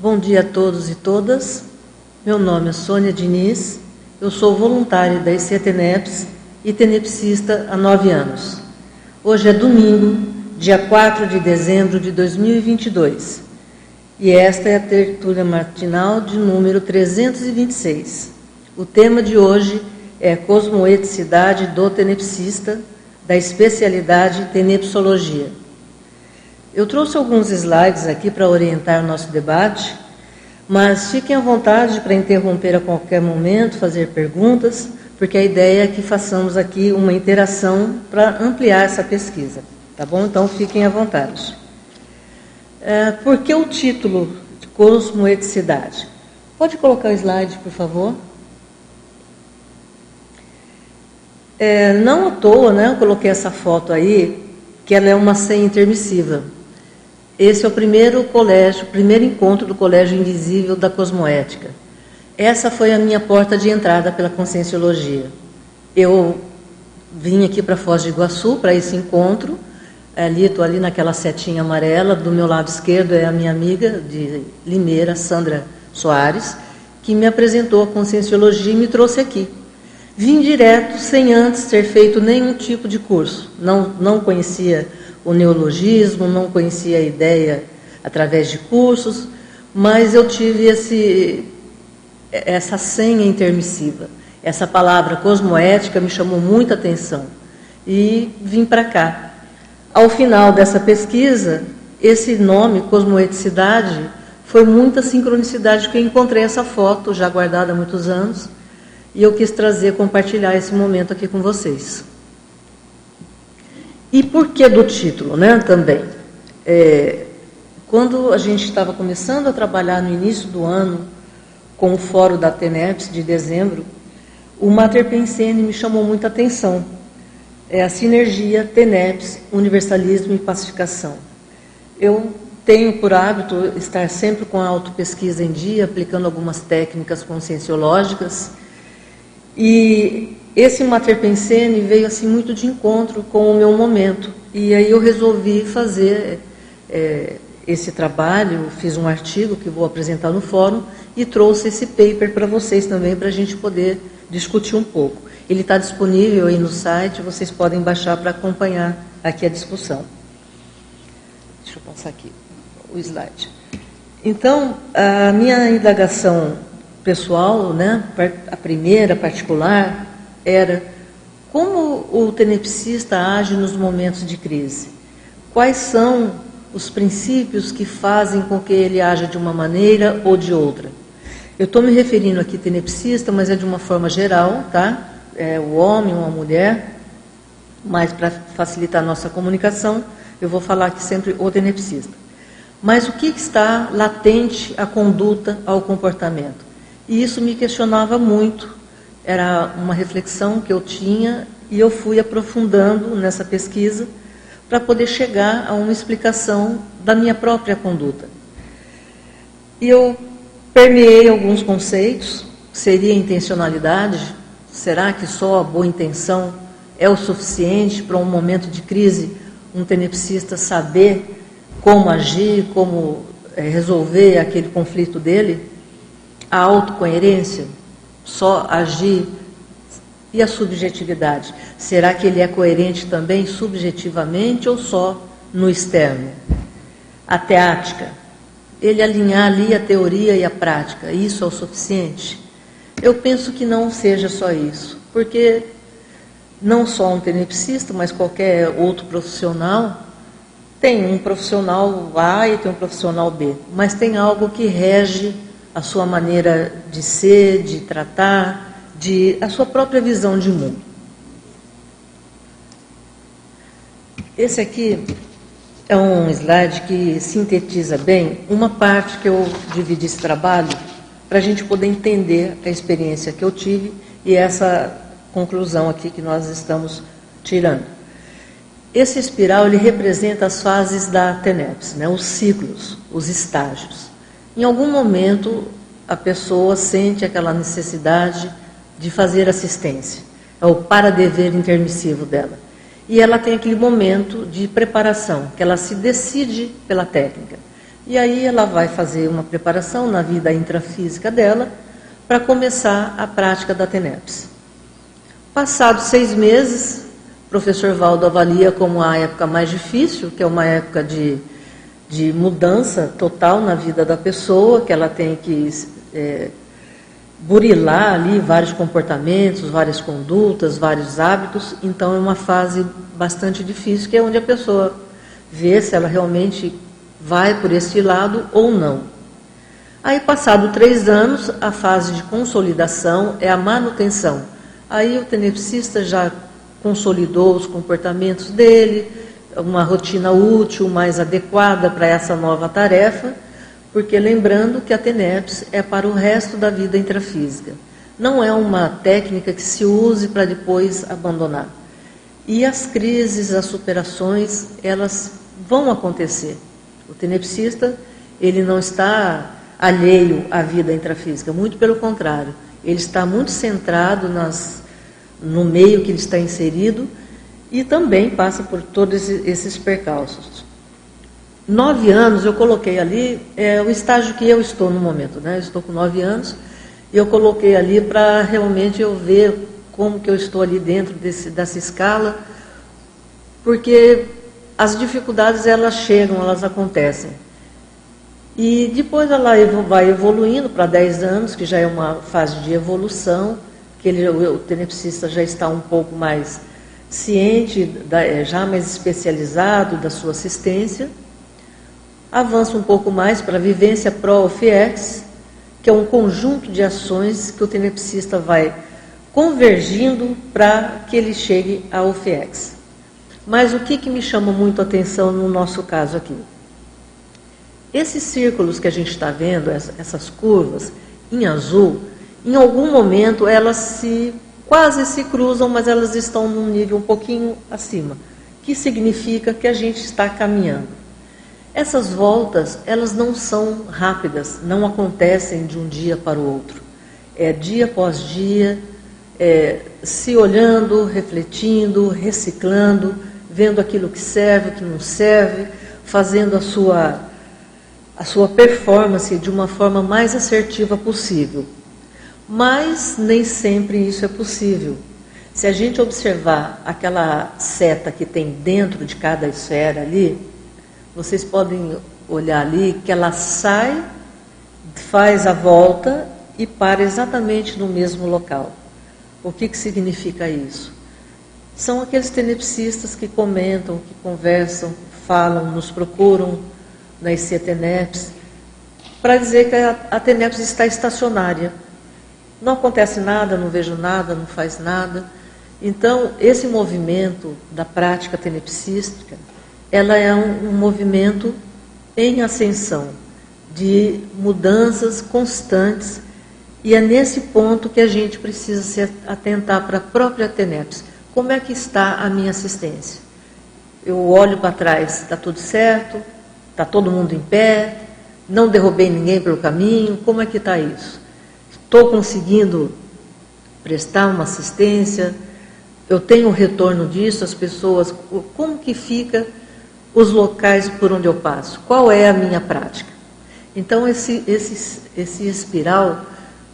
Bom dia a todos e todas. Meu nome é Sônia Diniz, eu sou voluntária da ICTNEPS e tenepsista há nove anos. Hoje é domingo, dia 4 de dezembro de 2022, e esta é a tertúlia matinal de número 326. O tema de hoje é Cosmoeticidade do Tenepsista, da especialidade Tenepsologia. Eu trouxe alguns slides aqui para orientar o nosso debate, mas fiquem à vontade para interromper a qualquer momento, fazer perguntas, porque a ideia é que façamos aqui uma interação para ampliar essa pesquisa. Tá bom? Então fiquem à vontade. É, por que o título de Cosmoeticidade? Pode colocar o slide, por favor? É, não à toa, né, eu coloquei essa foto aí, que ela é uma senha intermissiva. Esse é o primeiro colégio, primeiro encontro do Colégio Invisível da Cosmoética. Essa foi a minha porta de entrada pela Conscienciologia. Eu vim aqui para Foz do Iguaçu para esse encontro. Ali, estou ali naquela setinha amarela. Do meu lado esquerdo é a minha amiga de Limeira, Sandra Soares, que me apresentou a Conscienciologia e me trouxe aqui. Vim direto, sem antes ter feito nenhum tipo de curso. Não, não conhecia o neologismo, não conhecia a ideia através de cursos, mas eu tive esse, essa senha intermissiva. Essa palavra cosmoética me chamou muita atenção e vim para cá. Ao final dessa pesquisa, esse nome, cosmoeticidade, foi muita sincronicidade que eu encontrei essa foto, já guardada há muitos anos, e eu quis trazer, compartilhar esse momento aqui com vocês. E por que do título, né, também? É, quando a gente estava começando a trabalhar no início do ano com o fórum da TENEPS de dezembro, o Mater Pensene me chamou muita atenção. É a sinergia TENEPS, universalismo e pacificação. Eu tenho por hábito estar sempre com a autopesquisa em dia, aplicando algumas técnicas conscienciológicas, e esse Mater Pensene veio assim muito de encontro com o meu momento. E aí eu resolvi fazer é, esse trabalho, fiz um artigo que vou apresentar no fórum e trouxe esse paper para vocês também, para a gente poder discutir um pouco. Ele está disponível aí no site, vocês podem baixar para acompanhar aqui a discussão. Deixa eu passar aqui o slide. Então, a minha indagação pessoal, né, a primeira particular, era como o tenepsista age nos momentos de crise? Quais são os princípios que fazem com que ele haja de uma maneira ou de outra? Eu estou me referindo aqui tenepsista, mas é de uma forma geral, tá? É o homem ou a mulher, mas para facilitar a nossa comunicação, eu vou falar aqui sempre o tenepsista. Mas o que está latente à conduta, ao comportamento? E isso me questionava muito era uma reflexão que eu tinha e eu fui aprofundando nessa pesquisa para poder chegar a uma explicação da minha própria conduta. E eu permeei alguns conceitos. Seria intencionalidade? Será que só a boa intenção é o suficiente para um momento de crise um tenepsista saber como agir, como é, resolver aquele conflito dele? A autocoerência? só agir? E a subjetividade? Será que ele é coerente também subjetivamente ou só no externo? A teática, ele alinhar ali a teoria e a prática, isso é o suficiente? Eu penso que não seja só isso, porque não só um tenepsista, mas qualquer outro profissional, tem um profissional A e tem um profissional B, mas tem algo que rege a sua maneira de ser, de tratar, de a sua própria visão de mundo. Esse aqui é um slide que sintetiza bem uma parte que eu dividi esse trabalho para a gente poder entender a experiência que eu tive e essa conclusão aqui que nós estamos tirando. Esse espiral ele representa as fases da TENEPS, né, os ciclos, os estágios. Em algum momento, a pessoa sente aquela necessidade de fazer assistência. É o para-dever intermissivo dela. e ela tem aquele momento de preparação, que ela se decide pela técnica. E aí ela vai fazer uma preparação na vida intrafísica dela para começar a prática da TENEPS. Passados seis meses, o professor Valdo avalia como a época mais difícil, que é uma época de, de mudança total na vida da pessoa, que ela tem que é, burilar ali vários comportamentos, várias condutas, vários hábitos. Então é uma fase bastante difícil, que é onde a pessoa vê se ela realmente vai por esse lado ou não. Aí, passado três anos, a fase de consolidação é a manutenção. Aí o tenepsista já consolidou os comportamentos dele, uma rotina útil, mais adequada para essa nova tarefa porque lembrando que a TENEPS é para o resto da vida intrafísica. Não é uma técnica que se use para depois abandonar. E as crises, as superações, elas vão acontecer. O tenepsista, ele não está alheio à vida intrafísica, muito pelo contrário. Ele está muito centrado nas, no meio que ele está inserido e também passa por todos esses percalços nove anos, eu coloquei ali é, o estágio que eu estou no momento, né? Eu estou com nove anos e eu coloquei ali para realmente eu ver como que eu estou ali dentro desse, dessa escala, porque as dificuldades elas chegam, elas acontecem. E depois ela vai evoluindo para dez anos, que já é uma fase de evolução, que ele, o tenepsista já está um pouco mais ciente, já mais especializado da sua assistência avança um pouco mais para a vivência pró-OFIEX, que é um conjunto de ações que o tenepsista vai convergindo para que ele chegue ao OFIEX. Mas o que, que me chama muito a atenção no nosso caso aqui? Esses círculos que a gente está vendo, essas curvas em azul, em algum momento elas se quase se cruzam, mas elas estão num nível um pouquinho acima, que significa que a gente está caminhando. Essas voltas, elas não são rápidas, não acontecem de um dia para o outro. É dia após dia, é, se olhando, refletindo, reciclando, vendo aquilo que serve, o que não serve, fazendo a sua, a sua performance de uma forma mais assertiva possível. Mas nem sempre isso é possível. Se a gente observar aquela seta que tem dentro de cada esfera ali, vocês podem olhar ali que ela sai, faz a volta e para exatamente no mesmo local. O que, que significa isso? São aqueles tenepsistas que comentam, que conversam, falam, nos procuram na ICTNEPS, para dizer que a, a TENEPS está estacionária. Não acontece nada, não vejo nada, não faz nada. Então, esse movimento da prática tenepsística, ela é um, um movimento em ascensão, de mudanças constantes, e é nesse ponto que a gente precisa se atentar para a própria TENEPS. Como é que está a minha assistência? Eu olho para trás, está tudo certo? Está todo mundo em pé? Não derrubei ninguém pelo caminho? Como é que está isso? Estou conseguindo prestar uma assistência? Eu tenho um retorno disso? As pessoas, como que fica os locais por onde eu passo, qual é a minha prática. Então, esse, esse, esse espiral,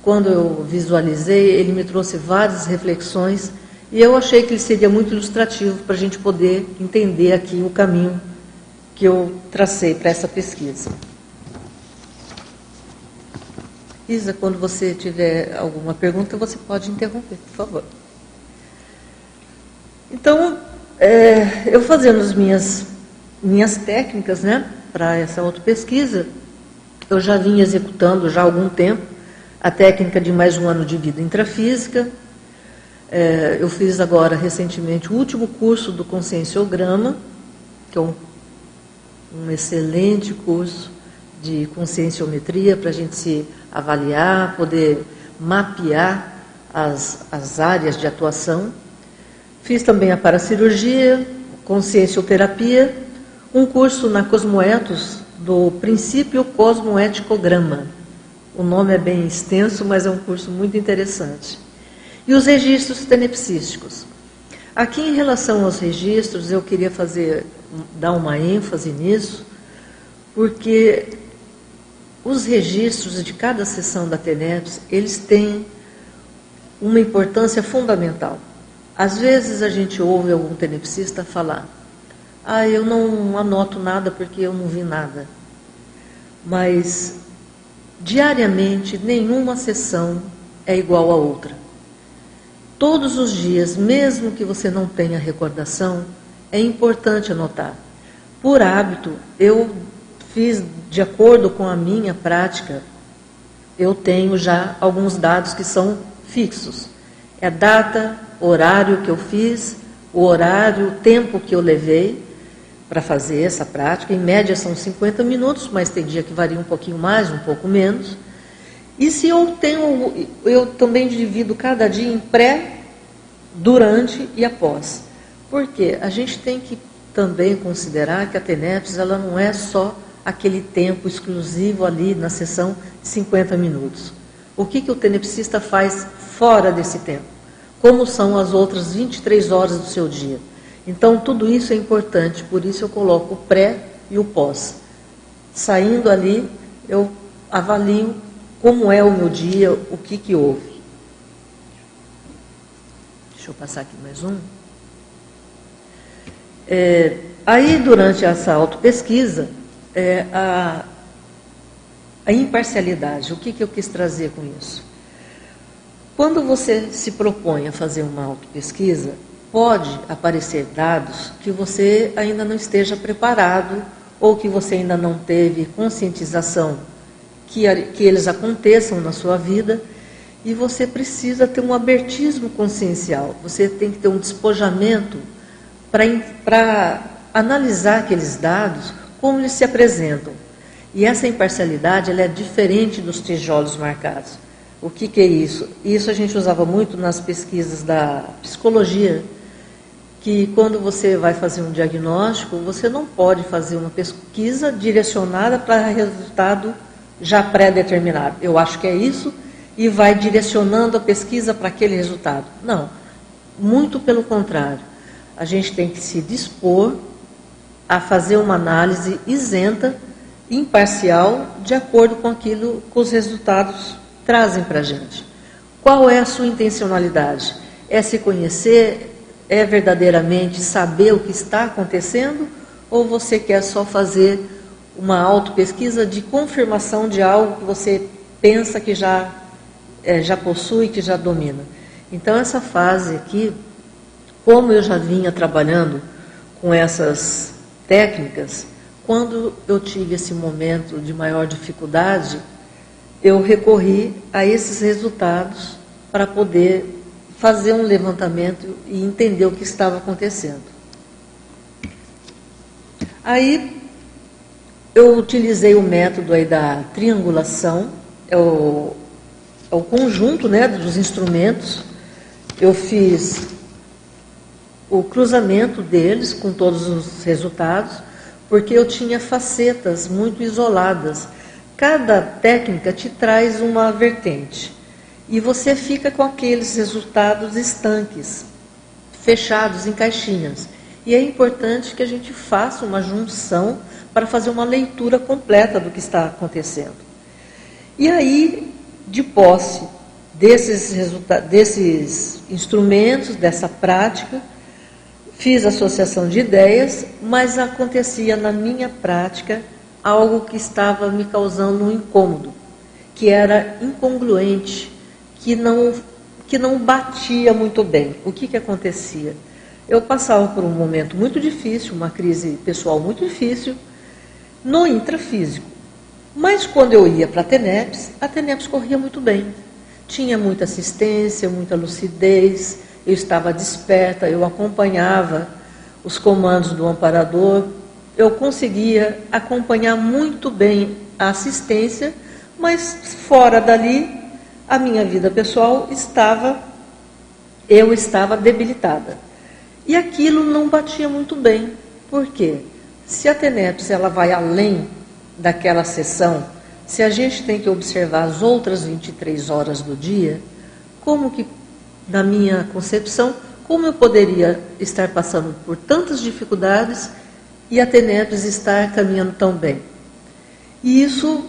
quando eu visualizei, ele me trouxe várias reflexões e eu achei que ele seria muito ilustrativo para a gente poder entender aqui o caminho que eu tracei para essa pesquisa. Isa, quando você tiver alguma pergunta, você pode interromper, por favor. Então, é, eu fazendo as minhas minhas técnicas né, para essa outra pesquisa, eu já vinha executando já há algum tempo a técnica de mais um ano de vida intrafísica. É, eu fiz agora recentemente o último curso do Conscienciograma, que é um, um excelente curso de conscienciometria para a gente se avaliar, poder mapear as, as áreas de atuação. Fiz também a paracirurgia, consciencioterapia um curso na Cosmoetos do Princípio Cosmoeticograma. O nome é bem extenso, mas é um curso muito interessante. E os registros tenepsísticos. Aqui, em relação aos registros, eu queria fazer, dar uma ênfase nisso, porque os registros de cada sessão da TENEPS, eles têm uma importância fundamental. Às vezes a gente ouve algum tenepsista falar, ah, eu não anoto nada porque eu não vi nada. Mas diariamente nenhuma sessão é igual a outra. Todos os dias, mesmo que você não tenha recordação, é importante anotar. Por hábito, eu fiz de acordo com a minha prática, eu tenho já alguns dados que são fixos. É a data, horário que eu fiz, o horário, o tempo que eu levei para fazer essa prática. Em média são 50 minutos, mas tem dia que varia um pouquinho mais, um pouco menos. E se eu tenho, eu também divido cada dia em pré, durante e após. Porque a gente tem que também considerar que a TENEPS ela não é só aquele tempo exclusivo ali na sessão de 50 minutos. O que, que o tenepsista faz fora desse tempo? Como são as outras 23 horas do seu dia? Então, tudo isso é importante, por isso eu coloco o pré e o pós. Saindo ali, eu avalio como é o meu dia, o que, que houve. Deixa eu passar aqui mais um. É, aí, durante essa autopesquisa, é, a, a imparcialidade. O que, que eu quis trazer com isso? Quando você se propõe a fazer uma autopesquisa, pode aparecer dados que você ainda não esteja preparado ou que você ainda não teve conscientização que, que eles aconteçam na sua vida e você precisa ter um abertismo consciencial, você tem que ter um despojamento para analisar aqueles dados como eles se apresentam. E essa imparcialidade ela é diferente dos tijolos marcados. O que, que é isso? Isso a gente usava muito nas pesquisas da psicologia, que quando você vai fazer um diagnóstico, você não pode fazer uma pesquisa direcionada para resultado já pré-determinado. Eu acho que é isso, e vai direcionando a pesquisa para aquele resultado. Não, muito pelo contrário. A gente tem que se dispor a fazer uma análise isenta, imparcial, de acordo com aquilo que os resultados trazem para a gente. Qual é a sua intencionalidade? É se conhecer? É verdadeiramente saber o que está acontecendo? Ou você quer só fazer uma autopesquisa de confirmação de algo que você pensa que já, é, já possui, que já domina? Então, essa fase aqui, como eu já vinha trabalhando com essas técnicas, quando eu tive esse momento de maior dificuldade, eu recorri a esses resultados para poder fazer um levantamento e entender o que estava acontecendo. Aí eu utilizei o método aí da triangulação, é o, é o conjunto né, dos instrumentos. Eu fiz o cruzamento deles com todos os resultados, porque eu tinha facetas muito isoladas. Cada técnica te traz uma vertente e você fica com aqueles resultados estanques, fechados em caixinhas. E é importante que a gente faça uma junção para fazer uma leitura completa do que está acontecendo. E aí, de posse desses, desses instrumentos, dessa prática, Fiz associação de ideias, mas acontecia na minha prática algo que estava me causando um incômodo, que era incongruente, que não, que não batia muito bem. O que, que acontecia? Eu passava por um momento muito difícil, uma crise pessoal muito difícil, no intrafísico. Mas quando eu ia para a TENEPS, a TENEPS corria muito bem. Tinha muita assistência, muita lucidez, eu estava desperta, eu acompanhava os comandos do amparador, eu conseguia acompanhar muito bem a assistência, mas fora dali, a minha vida pessoal estava, eu estava debilitada. E aquilo não batia muito bem. Por quê? Se a TENEPS ela vai além daquela sessão, se a gente tem que observar as outras 23 horas do dia, como que na minha concepção, como eu poderia estar passando por tantas dificuldades e a TENEPS estar caminhando tão bem. E isso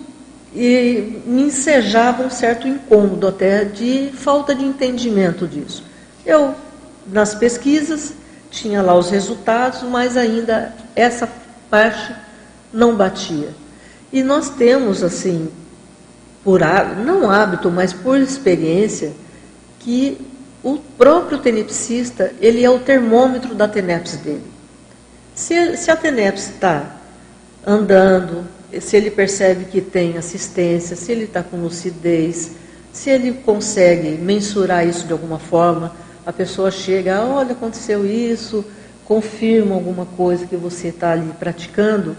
e me ensejava um certo incômodo até de falta de entendimento disso. Eu, nas pesquisas, tinha lá os resultados, mas ainda essa parte não batia. E nós temos, assim, por não hábito, mas por experiência, que o próprio tenepsista, ele é o termômetro da tenepse dele. Se, se a tenepse está andando, se ele percebe que tem assistência, se ele está com lucidez, se ele consegue mensurar isso de alguma forma, a pessoa chega, olha, aconteceu isso, confirma alguma coisa que você está ali praticando.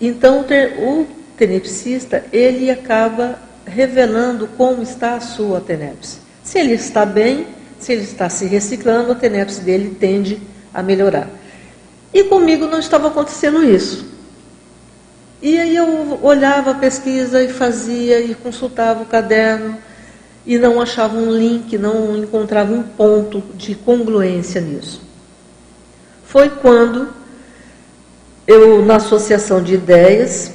Então, o tenepsista, ele acaba revelando como está a sua tenepse. Se ele está bem, se ele está se reciclando, a tenepse dele tende a melhorar. E comigo não estava acontecendo isso. E aí eu olhava a pesquisa e fazia e consultava o caderno e não achava um link, não encontrava um ponto de congruência nisso. Foi quando eu, na associação de ideias,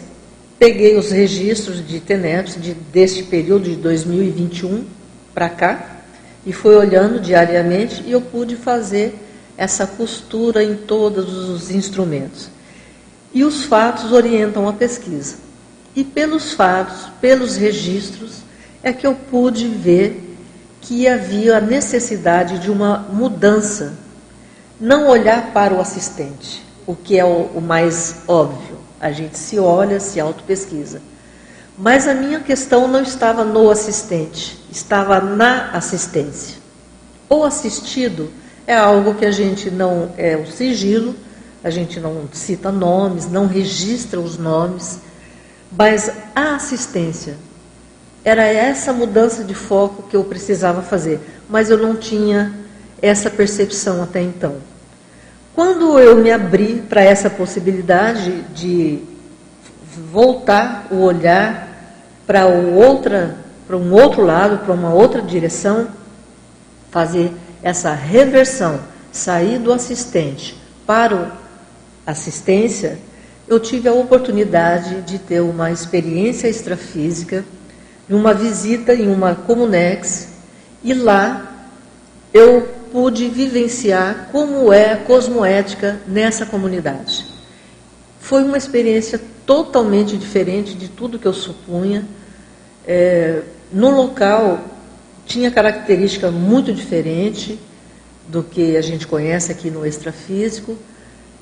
peguei os registros de TENEPS de, deste período de 2021 para cá e fui olhando diariamente e eu pude fazer essa costura em todos os instrumentos. E os fatos orientam a pesquisa. E pelos fatos, pelos registros, é que eu pude ver que havia a necessidade de uma mudança. Não olhar para o assistente, o que é o, o mais óbvio. A gente se olha, se autopesquisa. Mas a minha questão não estava no assistente, estava na assistência. O assistido é algo que a gente não é o sigilo, a gente não cita nomes, não registra os nomes, mas a assistência era essa mudança de foco que eu precisava fazer, mas eu não tinha essa percepção até então. Quando eu me abri para essa possibilidade de voltar o olhar para outra, para um outro lado, para uma outra direção, fazer essa reversão, sair do assistente para o assistência, eu tive a oportunidade de ter uma experiência extrafísica, uma visita em uma Comunex, e lá eu pude vivenciar como é a cosmoética nessa comunidade. Foi uma experiência totalmente diferente de tudo que eu supunha. É, no local tinha característica muito diferente do que a gente conhece aqui no extrafísico.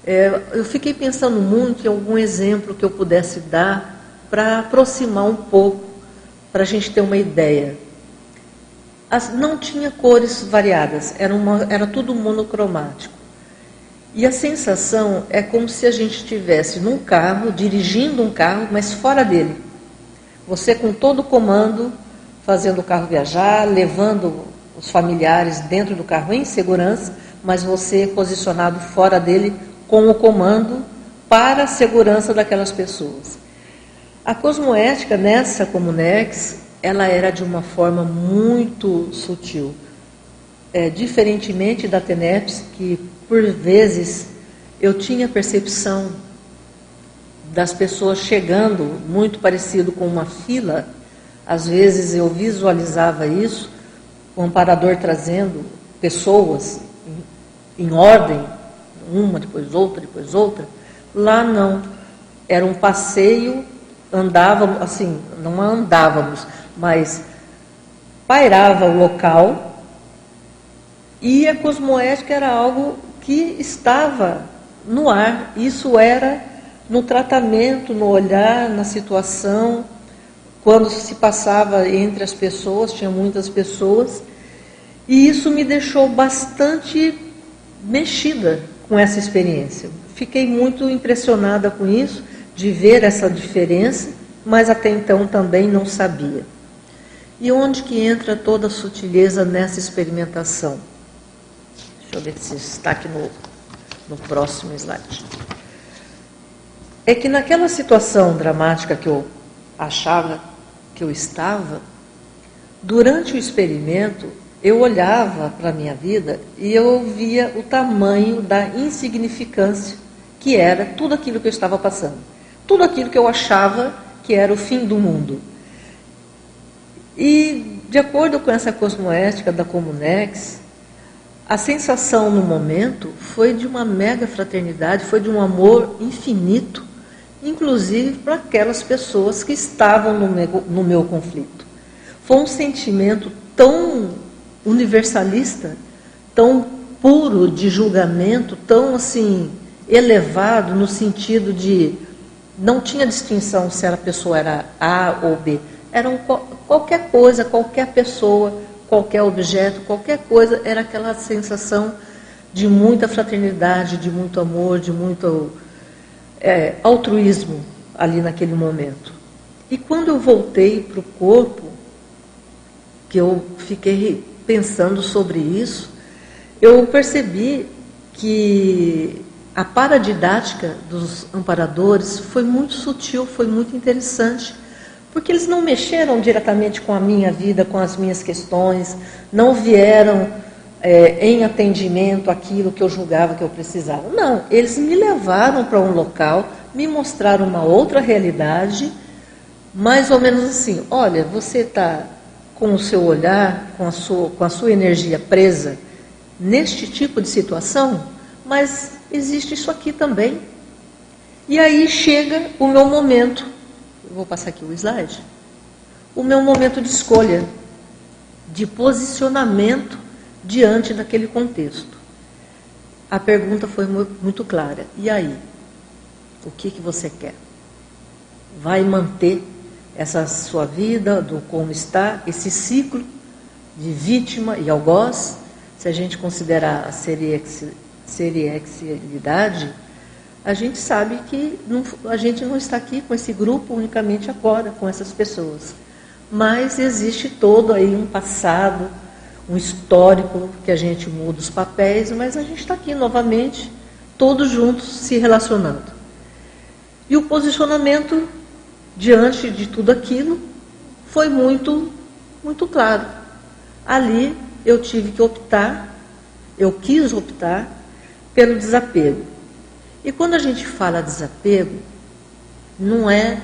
É, eu fiquei pensando muito em algum exemplo que eu pudesse dar para aproximar um pouco, para a gente ter uma ideia. As, não tinha cores variadas, era, uma, era tudo monocromático. E a sensação é como se a gente estivesse num carro, dirigindo um carro, mas fora dele. Você com todo o comando, fazendo o carro viajar, levando os familiares dentro do carro em segurança, mas você posicionado fora dele com o comando para a segurança daquelas pessoas. A cosmoética nessa Comunex, ela era de uma forma muito sutil. É, diferentemente da TENEPS, que por vezes eu tinha percepção das pessoas chegando muito parecido com uma fila, às vezes eu visualizava isso, o amparador trazendo pessoas em, em ordem uma, depois outra, depois outra. Lá não. Era um passeio, andávamos, assim, não andávamos, mas pairava o local e a cosmoética era algo que estava no ar. Isso era no tratamento, no olhar, na situação, quando se passava entre as pessoas, tinha muitas pessoas, e isso me deixou bastante mexida com essa experiência. Fiquei muito impressionada com isso, de ver essa diferença, mas até então também não sabia. E onde que entra toda a sutileza nessa experimentação? Deixa eu ver se está aqui no, no próximo slide. É que naquela situação dramática que eu achava que eu estava, durante o experimento, eu olhava para a minha vida e eu via o tamanho da insignificância que era tudo aquilo que eu estava passando. Tudo aquilo que eu achava que era o fim do mundo. E, de acordo com essa cosmoética da Comunex, a sensação no momento foi de uma mega fraternidade, foi de um amor infinito, inclusive para aquelas pessoas que estavam no meu, no meu conflito. Foi um sentimento tão universalista, tão puro de julgamento, tão assim elevado no sentido de não tinha distinção se a pessoa era A ou B. Era um, qualquer coisa, qualquer pessoa, qualquer objeto, qualquer coisa, era aquela sensação de muita fraternidade, de muito amor, de muito é, altruísmo ali naquele momento. E quando eu voltei para o corpo, que eu fiquei pensando sobre isso, eu percebi que a paradidática dos amparadores foi muito sutil, foi muito interessante, porque eles não mexeram diretamente com a minha vida, com as minhas questões, não vieram é, em atendimento aquilo que eu julgava que eu precisava. Não, eles me levaram para um local, me mostraram uma outra realidade, mais ou menos assim: olha, você está com o seu olhar, com a sua, com a sua energia presa neste tipo de situação, mas existe isso aqui também. E aí chega o meu momento, vou passar aqui o slide, o meu momento de escolha, de posicionamento diante daquele contexto. A pergunta foi muito clara. E aí? O que, que você quer? Vai manter essa sua vida, do como está, esse ciclo de vítima e algoz? Se a gente considerar a seriexialidade, a gente sabe que não, a gente não está aqui com esse grupo unicamente agora, com essas pessoas. Mas existe todo aí um passado, um histórico que a gente muda os papéis, mas a gente está aqui novamente, todos juntos se relacionando. E o posicionamento diante de tudo aquilo foi muito, muito claro. Ali eu tive que optar, eu quis optar pelo desapego. E quando a gente fala desapego, não é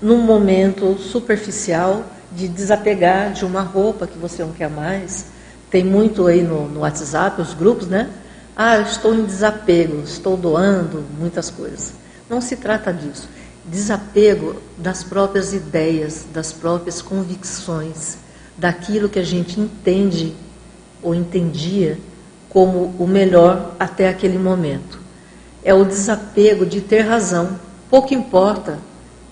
num momento superficial de desapegar de uma roupa que você não quer mais. Tem muito aí no, no WhatsApp, os grupos, né? Ah, eu estou em desapego, estou doando muitas coisas. Não se trata disso. Desapego das próprias ideias, das próprias convicções, daquilo que a gente entende ou entendia como o melhor até aquele momento. É o desapego de ter razão. Pouco importa,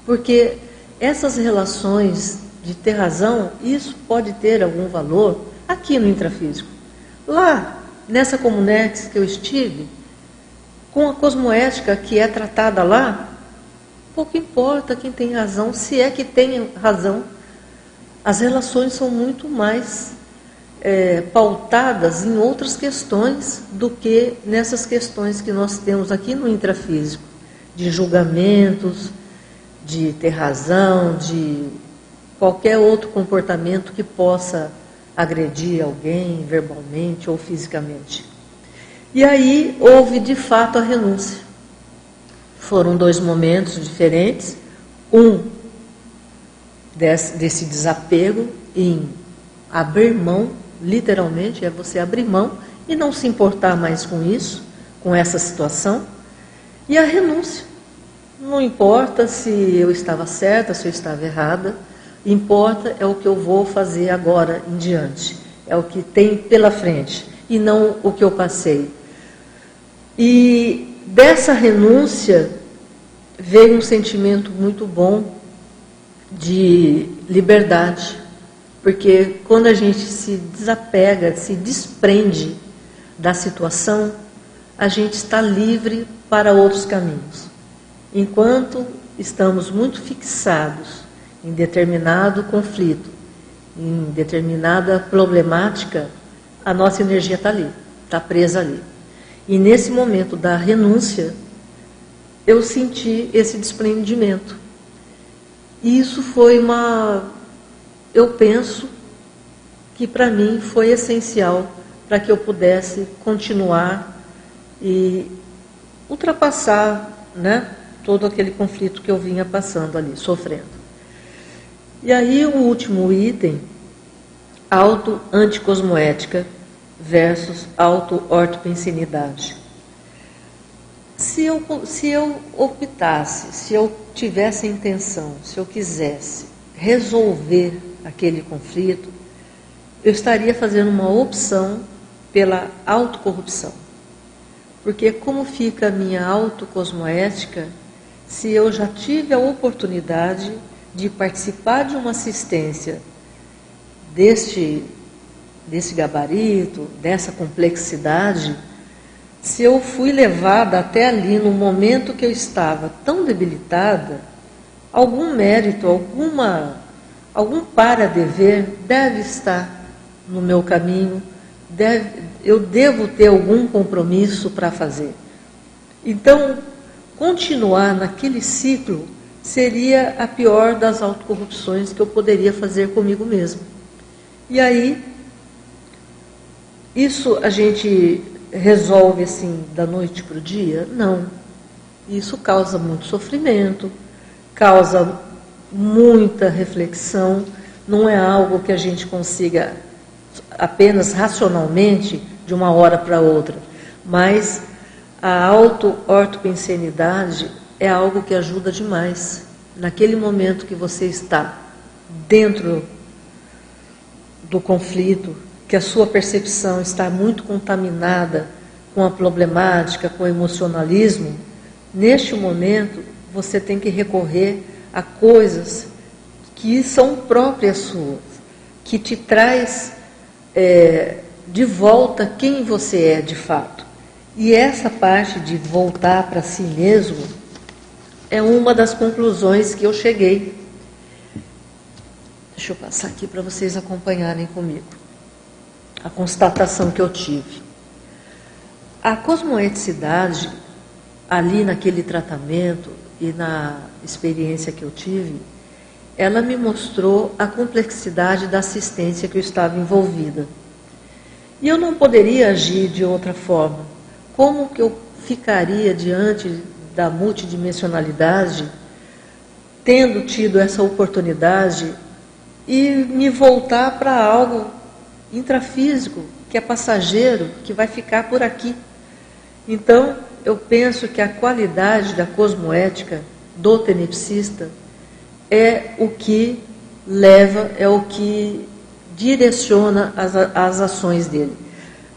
porque essas relações de ter razão, isso pode ter algum valor aqui no intrafísico. Lá, nessa Comunex que eu estive, com a cosmoética que é tratada lá, pouco importa quem tem razão, se é que tem razão. As relações são muito mais é, pautadas em outras questões do que nessas questões que nós temos aqui no intrafísico, de julgamentos, de ter razão, de qualquer outro comportamento que possa agredir alguém verbalmente ou fisicamente. E aí houve de fato a renúncia. Foram dois momentos diferentes. Um desse, desse desapego em abrir mão literalmente, é você abrir mão e não se importar mais com isso, com essa situação. E a renúncia. Não importa se eu estava certa, se eu estava errada, importa é o que eu vou fazer agora em diante, é o que tem pela frente e não o que eu passei. E dessa renúncia veio um sentimento muito bom de liberdade, porque quando a gente se desapega, se desprende da situação, a gente está livre para outros caminhos. Enquanto estamos muito fixados em determinado conflito, em determinada problemática, a nossa energia está ali, está presa ali. E nesse momento da renúncia, eu senti esse desprendimento. E isso foi uma eu penso que para mim foi essencial para que eu pudesse continuar e ultrapassar né, todo aquele conflito que eu vinha passando ali, sofrendo. E aí o último item, auto-anticosmoética versus auto-ortopensinidade. Se eu, se eu optasse, se eu tivesse intenção, se eu quisesse resolver aquele conflito, eu estaria fazendo uma opção pela autocorrupção. Porque como fica a minha autocosmoética se eu já tive a oportunidade de participar de uma assistência deste, desse gabarito, dessa complexidade, se eu fui levada até ali no momento que eu estava tão debilitada, algum mérito, alguma, algum para-dever deve estar no meu caminho, deve, eu devo ter algum compromisso para fazer. Então, continuar naquele ciclo seria a pior das autocorrupções que eu poderia fazer comigo mesmo. E aí, isso a gente resolve assim da noite para o dia? Não. Isso causa muito sofrimento, causa muita reflexão, não é algo que a gente consiga apenas racionalmente de uma hora para outra, mas a auto-ortopensenidade é algo que ajuda demais. Naquele momento que você está dentro do conflito, que a sua percepção está muito contaminada com a problemática, com o emocionalismo, neste momento você tem que recorrer a coisas que são próprias suas, que te traz é, de volta quem você é de fato. E essa parte de voltar para si mesmo é uma das conclusões que eu cheguei. Deixa eu passar aqui para vocês acompanharem comigo a constatação que eu tive. A cosmoeticidade, ali naquele tratamento e na experiência que eu tive, ela me mostrou a complexidade da assistência que eu estava envolvida. E eu não poderia agir de outra forma. Como que eu ficaria diante da multidimensionalidade, tendo tido essa oportunidade e me voltar para algo intrafísico, que é passageiro, que vai ficar por aqui. Então, eu penso que a qualidade da cosmoética do tenepsista é o que leva, é o que direciona as, as ações dele.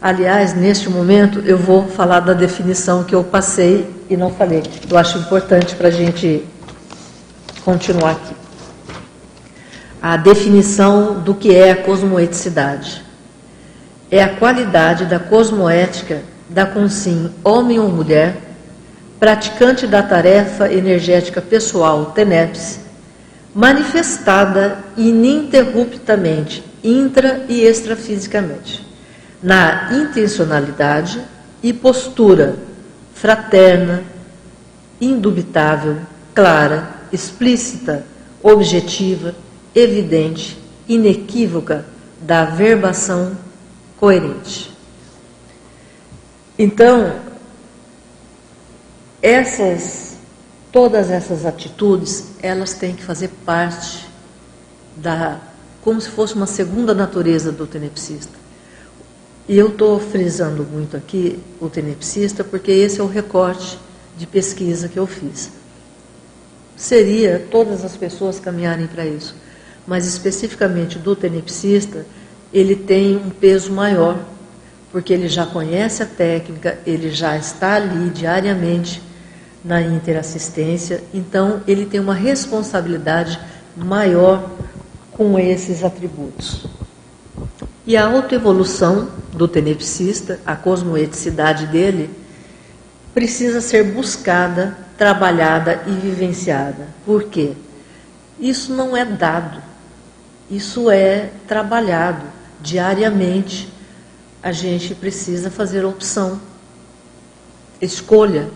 Aliás, neste momento, eu vou falar da definição que eu passei e não falei. Eu acho importante para a gente continuar aqui. A definição do que é a cosmoeticidade é a qualidade da cosmoética da consim homem ou mulher, praticante da tarefa energética pessoal TENEPS, manifestada ininterruptamente, intra e extrafisicamente, na intencionalidade e postura fraterna, indubitável, clara, explícita, objetiva, evidente, inequívoca da verbação coerente. Então, essas, todas essas atitudes, elas têm que fazer parte da, como se fosse uma segunda natureza do tenepsista. E eu estou frisando muito aqui o tenepsista porque esse é o recorte de pesquisa que eu fiz. Seria todas as pessoas caminharem para isso, mas especificamente do tenepsista, ele tem um peso maior, porque ele já conhece a técnica, ele já está ali diariamente na interassistência, então ele tem uma responsabilidade maior com esses atributos. E a autoevolução do tenepsista, a cosmoeticidade dele, precisa ser buscada, trabalhada e vivenciada. Por quê? Isso não é dado, isso é trabalhado diariamente a gente precisa fazer opção, escolha.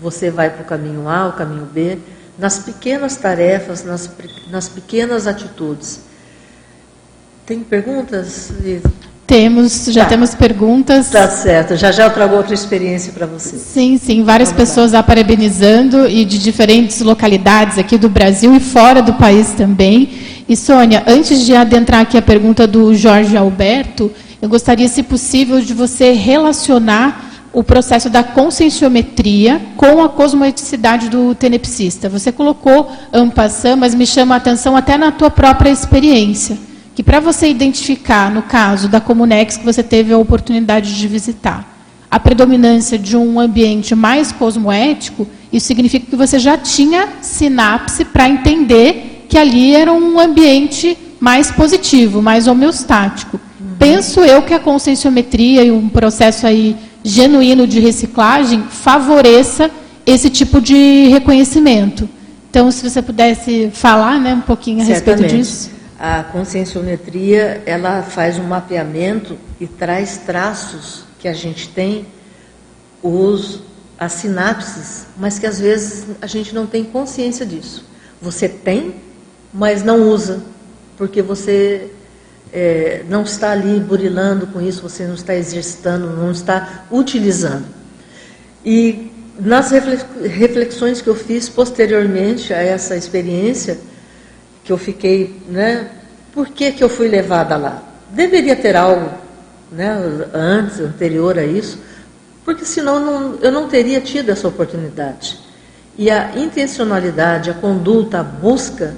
Você vai para o caminho A, o caminho B, nas pequenas tarefas, nas, nas pequenas atitudes. Tem perguntas? Temos, já tá. temos perguntas. Tá certo, já já eu trago outra experiência para você. Sim, sim, várias Vamos pessoas lá. parabenizando e de diferentes localidades aqui do Brasil e fora do país também. E Sônia, antes de adentrar aqui a pergunta do Jorge Alberto, eu gostaria, se possível, de você relacionar o processo da conscienciometria com a cosmoeticidade do tenepsista. Você colocou ampassam, mas me chama a atenção até na tua própria experiência, que para você identificar, no caso da Comunex que você teve a oportunidade de visitar, a predominância de um ambiente mais cosmoético, isso significa que você já tinha sinapse para entender que ali era um ambiente mais positivo, mais homeostático. Uhum. Penso eu que a conscienciometria e um processo aí genuíno de reciclagem favoreça esse tipo de reconhecimento. Então, se você pudesse falar né, um pouquinho a Certamente. respeito disso. A conscienciometria, ela faz um mapeamento e traz traços que a gente tem, os, as sinapses, mas que às vezes a gente não tem consciência disso. Você tem, mas não usa, porque você é, não está ali burilando com isso, você não está exercitando, não está utilizando. E nas reflexões que eu fiz posteriormente a essa experiência, que eu fiquei, né, por que, que eu fui levada lá? Deveria ter algo né, antes, anterior a isso, porque senão não, eu não teria tido essa oportunidade. E a intencionalidade, a conduta, a busca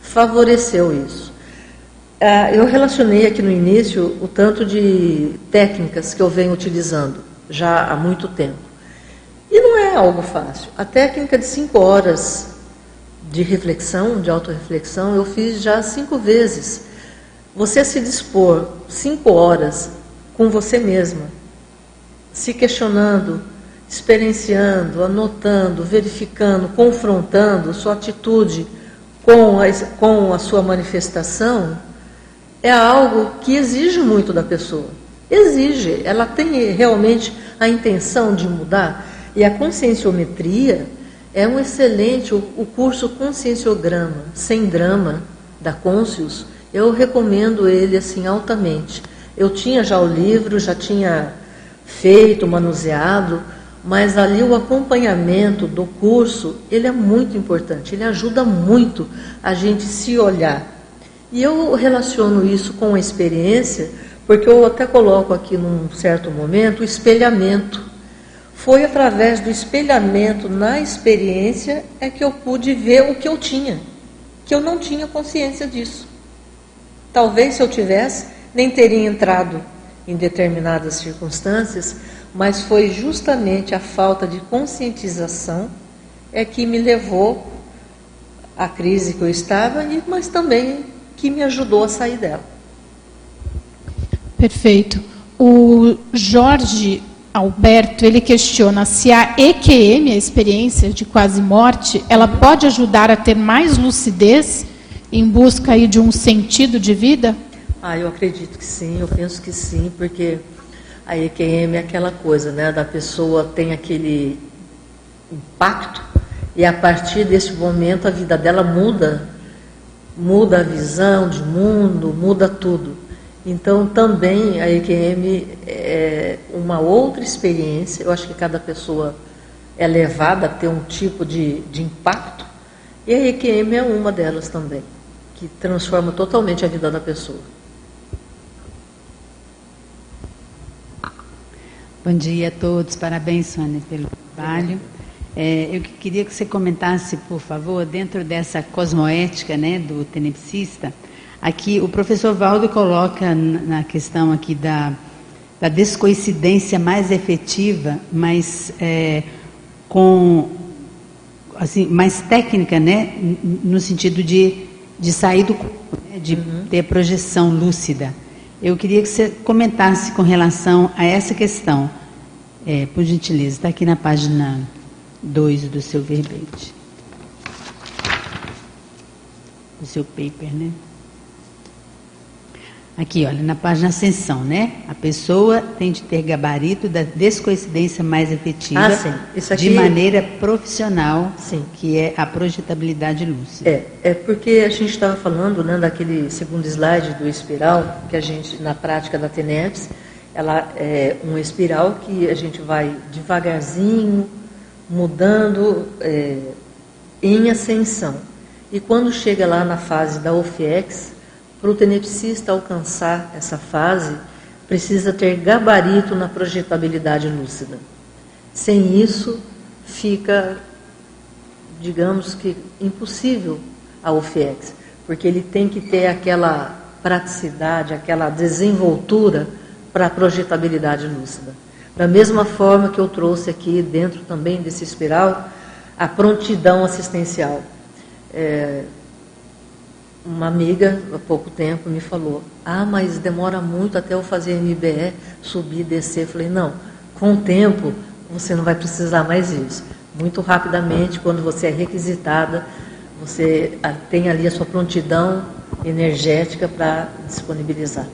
favoreceu isso. Ah, eu relacionei aqui no início o tanto de técnicas que eu venho utilizando já há muito tempo. E não é algo fácil. A técnica de cinco horas de reflexão, de autorreflexão, eu fiz já cinco vezes. Você se dispor cinco horas com você mesma, se questionando, experienciando, anotando, verificando, confrontando sua atitude com a, com a sua manifestação, é algo que exige muito da pessoa. Exige, ela tem realmente a intenção de mudar. E a conscienciometria é um excelente, o, o curso Conscienciograma, sem drama, da Conscius, eu recomendo ele assim altamente. Eu tinha já o livro, já tinha feito, manuseado, mas ali o acompanhamento do curso, ele é muito importante, ele ajuda muito a gente se olhar e eu relaciono isso com a experiência, porque eu até coloco aqui num certo momento o espelhamento. Foi através do espelhamento na experiência é que eu pude ver o que eu tinha, que eu não tinha consciência disso. Talvez se eu tivesse, nem teria entrado em determinadas circunstâncias, mas foi justamente a falta de conscientização é que me levou à crise que eu estava, mas também que me ajudou a sair dela. Perfeito. O Jorge Alberto, ele questiona se a EQM, a experiência de quase morte, ela pode ajudar a ter mais lucidez em busca aí de um sentido de vida? Ah, eu acredito que sim, eu penso que sim, porque a EQM é aquela coisa, né, da pessoa tem aquele impacto e a partir desse momento a vida dela muda muda a visão de mundo, muda tudo. Então, também a EQM é uma outra experiência. Eu acho que cada pessoa é levada a ter um tipo de, de impacto. E a EQM é uma delas também, que transforma totalmente a vida da pessoa. Bom dia a todos, parabéns, Sônia, pelo trabalho. É, eu queria que você comentasse, por favor, dentro dessa cosmoética né, do tenepsista, aqui o professor Valdo coloca na questão aqui da, da descoincidência mais efetiva, mas é, com assim, mais técnica, né, no sentido de, de sair do corpo, né, de uhum. ter projeção lúcida. Eu queria que você comentasse com relação a essa questão, é, por gentileza, está aqui na página 2 do seu verbete. Do seu paper, né? Aqui, olha, na página Ascensão, né? A pessoa tem de ter gabarito da descoincidência mais efetiva ah, sim. Isso aqui... de maneira profissional, sim. que é a projetabilidade lúcida. É, é porque a gente estava falando né, daquele segundo slide do espiral, que a gente, na prática da TENEPS, ela é uma espiral que a gente vai devagarzinho, mudando é, em ascensão. E quando chega lá na fase da OFIEX, para o tenepsista alcançar essa fase, precisa ter gabarito na projetabilidade lúcida. Sem isso, fica, digamos que, impossível a UFIEX, porque ele tem que ter aquela praticidade, aquela desenvoltura para a projetabilidade lúcida. Da mesma forma que eu trouxe aqui dentro também desse espiral, a prontidão assistencial. É, uma amiga, há pouco tempo, me falou: Ah, mas demora muito até eu fazer MBE, subir, descer. Eu falei: Não, com o tempo você não vai precisar mais isso. Muito rapidamente, quando você é requisitada, você tem ali a sua prontidão energética para disponibilizar.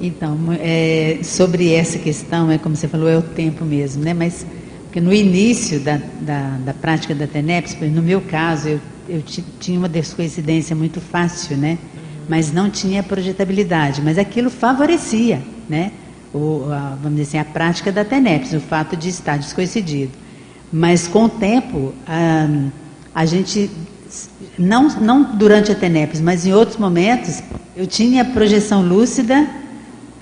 Então, é, sobre essa questão, é como você falou, é o tempo mesmo, né? Mas porque no início da, da, da prática da TENEPS, no meu caso, eu eu tinha uma descoincidência muito fácil, né? Mas não tinha projetabilidade. Mas aquilo favorecia, né? O, a, vamos dizer assim, a prática da TENEPS, o fato de estar descoincidido. Mas com o tempo, a, a gente, não, não durante a TENEPS, mas em outros momentos, eu tinha projeção lúcida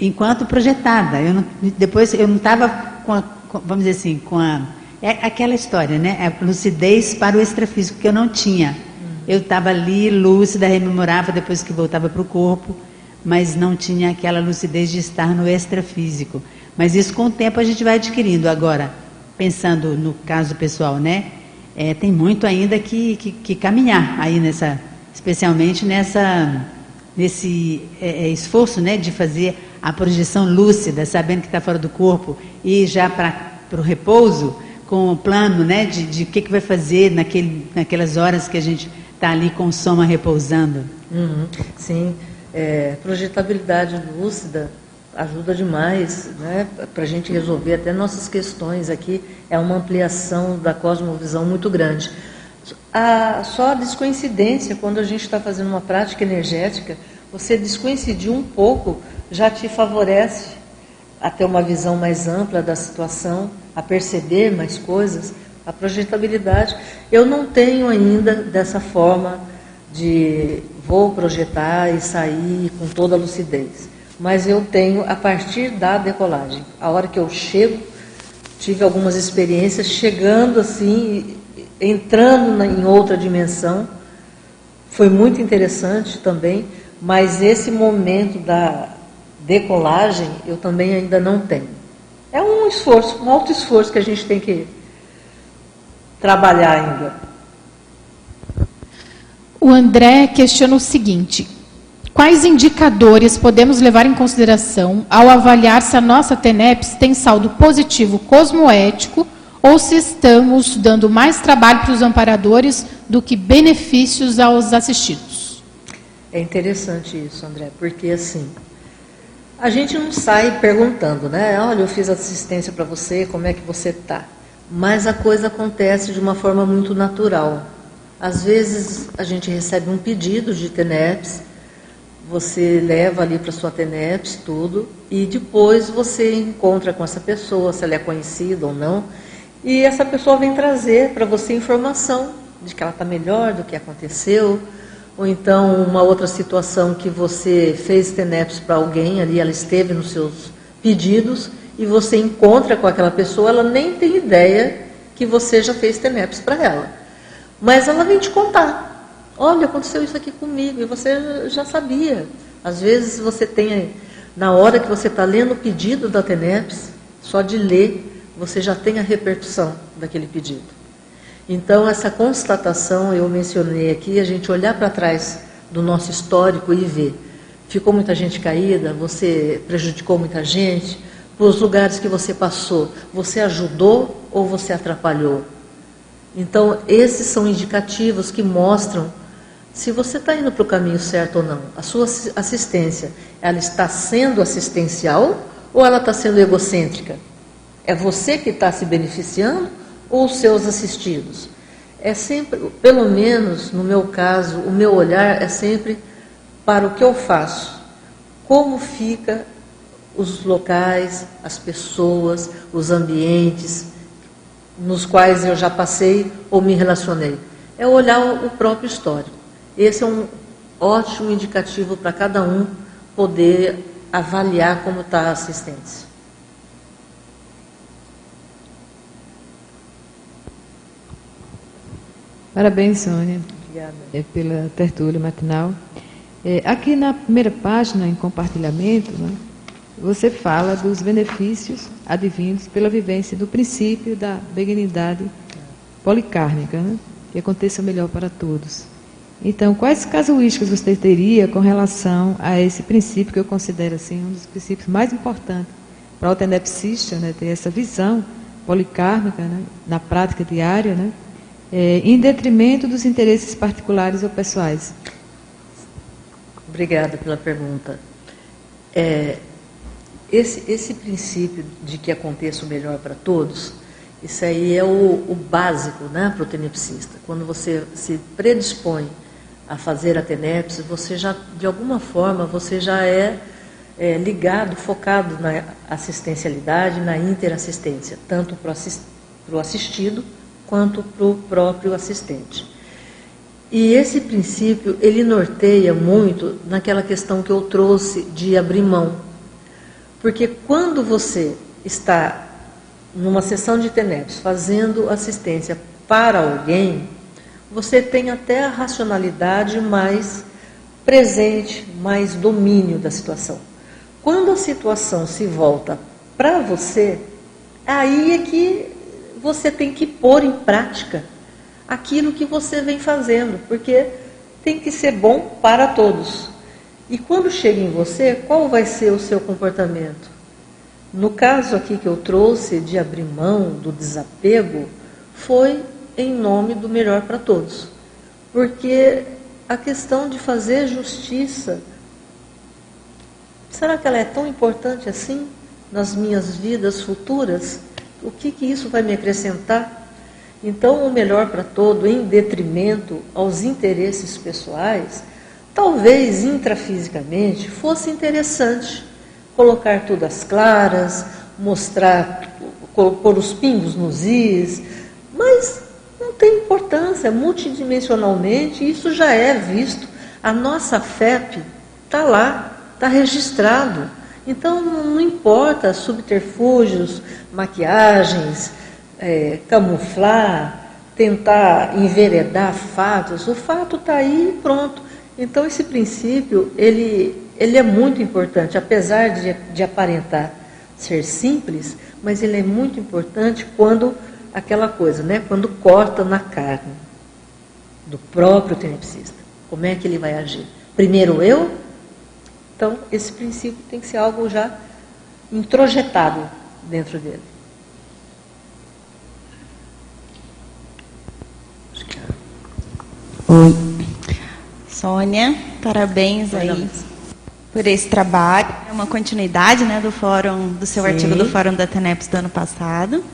enquanto projetada. Eu não, depois eu não estava com, a, com, vamos dizer assim, com a é aquela história, né? A lucidez para o extrafísico que eu não tinha. Eu estava ali lúcida, rememorava depois que voltava para o corpo, mas não tinha aquela lucidez de estar no extrafísico. Mas isso com o tempo a gente vai adquirindo. Agora, pensando no caso pessoal, né? É, tem muito ainda que, que, que, caminhar aí nessa, especialmente nessa, nesse é, é esforço, né, de fazer a projeção lúcida, sabendo que está fora do corpo e já para o repouso com o plano né, de, de que, que vai fazer naquele, naquelas horas que a gente está ali com o soma repousando. Uhum, sim, é, projetabilidade lúcida ajuda demais né, para a gente resolver até nossas questões aqui. É uma ampliação da cosmovisão muito grande. A, só a descoincidência, quando a gente está fazendo uma prática energética, você descoincidir um pouco já te favorece a ter uma visão mais ampla da situação a perceber mais coisas, a projetabilidade. Eu não tenho ainda dessa forma de vou projetar e sair com toda a lucidez, mas eu tenho a partir da decolagem. A hora que eu chego, tive algumas experiências chegando assim, entrando em outra dimensão. Foi muito interessante também, mas esse momento da decolagem eu também ainda não tenho. É um esforço, um alto esforço que a gente tem que trabalhar ainda. O André questiona o seguinte: quais indicadores podemos levar em consideração ao avaliar se a nossa TENEPS tem saldo positivo cosmoético ou se estamos dando mais trabalho para os amparadores do que benefícios aos assistidos? É interessante isso, André, porque assim, a gente não sai perguntando, né? Olha, eu fiz assistência para você, como é que você está? Mas a coisa acontece de uma forma muito natural. Às vezes a gente recebe um pedido de TENEPS, você leva ali para sua TENEPS tudo, e depois você encontra com essa pessoa, se ela é conhecida ou não, e essa pessoa vem trazer para você informação de que ela está melhor do que aconteceu, ou então uma outra situação que você fez TENEPS para alguém, ali ela esteve nos seus pedidos, e você encontra com aquela pessoa, ela nem tem ideia que você já fez TENEPS para ela. Mas ela vem te contar. Olha, aconteceu isso aqui comigo, e você já sabia. Às vezes você tem, na hora que você está lendo o pedido da TENEPS, só de ler, você já tem a repercussão daquele pedido. Então, essa constatação, eu mencionei aqui, a gente olhar para trás do nosso histórico e ver. Ficou muita gente caída, você prejudicou muita gente, os lugares que você passou, você ajudou ou você atrapalhou? Então, esses são indicativos que mostram se você está indo para o caminho certo ou não. A sua assistência, ela está sendo assistencial ou ela está sendo egocêntrica? É você que está se beneficiando ou seus assistidos? É sempre, pelo menos no meu caso, o meu olhar é sempre para o que eu faço. Como fica os locais, as pessoas, os ambientes nos quais eu já passei ou me relacionei. É olhar o próprio histórico. Esse é um ótimo indicativo para cada um poder avaliar como está a assistência. Parabéns, Sônia. É, pela tertúlia matinal. É, aqui na primeira página, em compartilhamento, né, você fala dos benefícios advindos pela vivência do princípio da benignidade policármica, né, que aconteça melhor para todos. Então, quais casuísticas você teria com relação a esse princípio que eu considero assim um dos princípios mais importantes para o tenepsista, né, ter essa visão policármica né, na prática diária, né, é, em detrimento dos interesses particulares ou pessoais? Obrigada pela pergunta. É, esse, esse princípio de que aconteça o melhor para todos, isso aí é o, o básico né, para o tenepsista. Quando você se predispõe a fazer a TENEPS, você já, de alguma forma, você já é, é ligado, focado na assistencialidade, na interassistência, tanto para o assistido quanto para o próprio assistente. E esse princípio, ele norteia muito naquela questão que eu trouxe de abrir mão. Porque quando você está numa sessão de TENEPS fazendo assistência para alguém, você tem até a racionalidade mais presente, mais domínio da situação. Quando a situação se volta para você, aí é que você tem que pôr em prática aquilo que você vem fazendo, porque tem que ser bom para todos. E quando chega em você, qual vai ser o seu comportamento? No caso aqui que eu trouxe de abrir mão do desapego, foi em nome do melhor para todos. Porque a questão de fazer justiça, será que ela é tão importante assim nas minhas vidas futuras? O que, que isso vai me acrescentar? Então, o melhor para todo, em detrimento aos interesses pessoais, talvez intrafisicamente fosse interessante colocar tudo às claras, mostrar, pôr os pingos nos is, mas não tem importância, multidimensionalmente isso já é visto. A nossa FEP está lá, está registrado. Então não importa subterfúgios, maquiagens, é, camuflar, tentar enveredar fatos, o fato está aí e pronto. Então esse princípio ele, ele é muito importante, apesar de, de aparentar ser simples, mas ele é muito importante quando aquela coisa, né? Quando corta na carne do próprio tenepsista, como é que ele vai agir? Primeiro eu? Então, esse princípio tem que ser algo já introjetado dentro dele. Oi. Sônia, parabéns aí por esse trabalho. É uma continuidade né, do fórum, do seu Sim. artigo do Fórum da TENEPS do ano passado.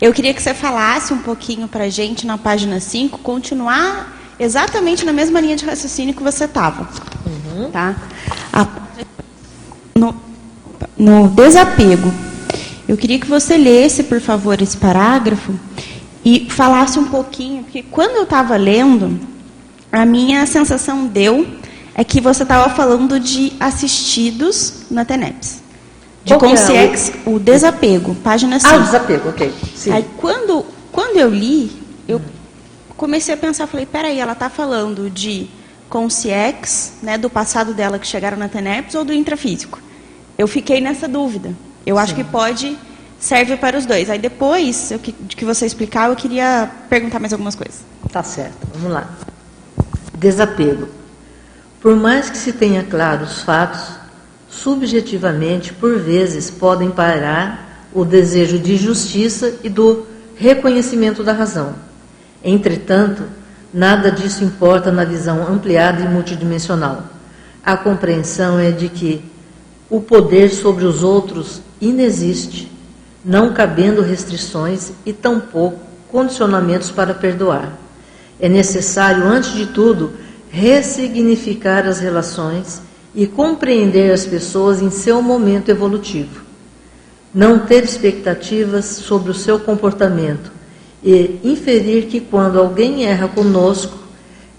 Eu queria que você falasse um pouquinho para a gente na página 5, continuar exatamente na mesma linha de raciocínio que você estava. Uhum. Tá? no, no desapego. Eu queria que você lesse, por favor, esse parágrafo e falasse um pouquinho, porque quando eu estava lendo, a minha sensação deu é que você estava falando de assistidos na TENEPS. De consciex, é o... o desapego, página 5. Ah, o desapego, ok. Sim. Aí quando, quando eu li, eu comecei a pensar, falei, peraí, ela está falando de consciex, né, do passado dela que chegaram na TENEPS ou do intrafísico? Eu fiquei nessa dúvida. Eu Sim. acho que pode, serve para os dois. Aí depois, eu, de que você explicar, eu queria perguntar mais algumas coisas. Tá certo, vamos lá. Desapego. Por mais que se tenha claro os fatos, subjetivamente, por vezes, podem parar o desejo de justiça e do reconhecimento da razão. Entretanto, Nada disso importa na visão ampliada e multidimensional. A compreensão é de que o poder sobre os outros inexiste, não cabendo restrições e tampouco condicionamentos para perdoar. É necessário, antes de tudo, ressignificar as relações e compreender as pessoas em seu momento evolutivo não ter expectativas sobre o seu comportamento e inferir que quando alguém erra conosco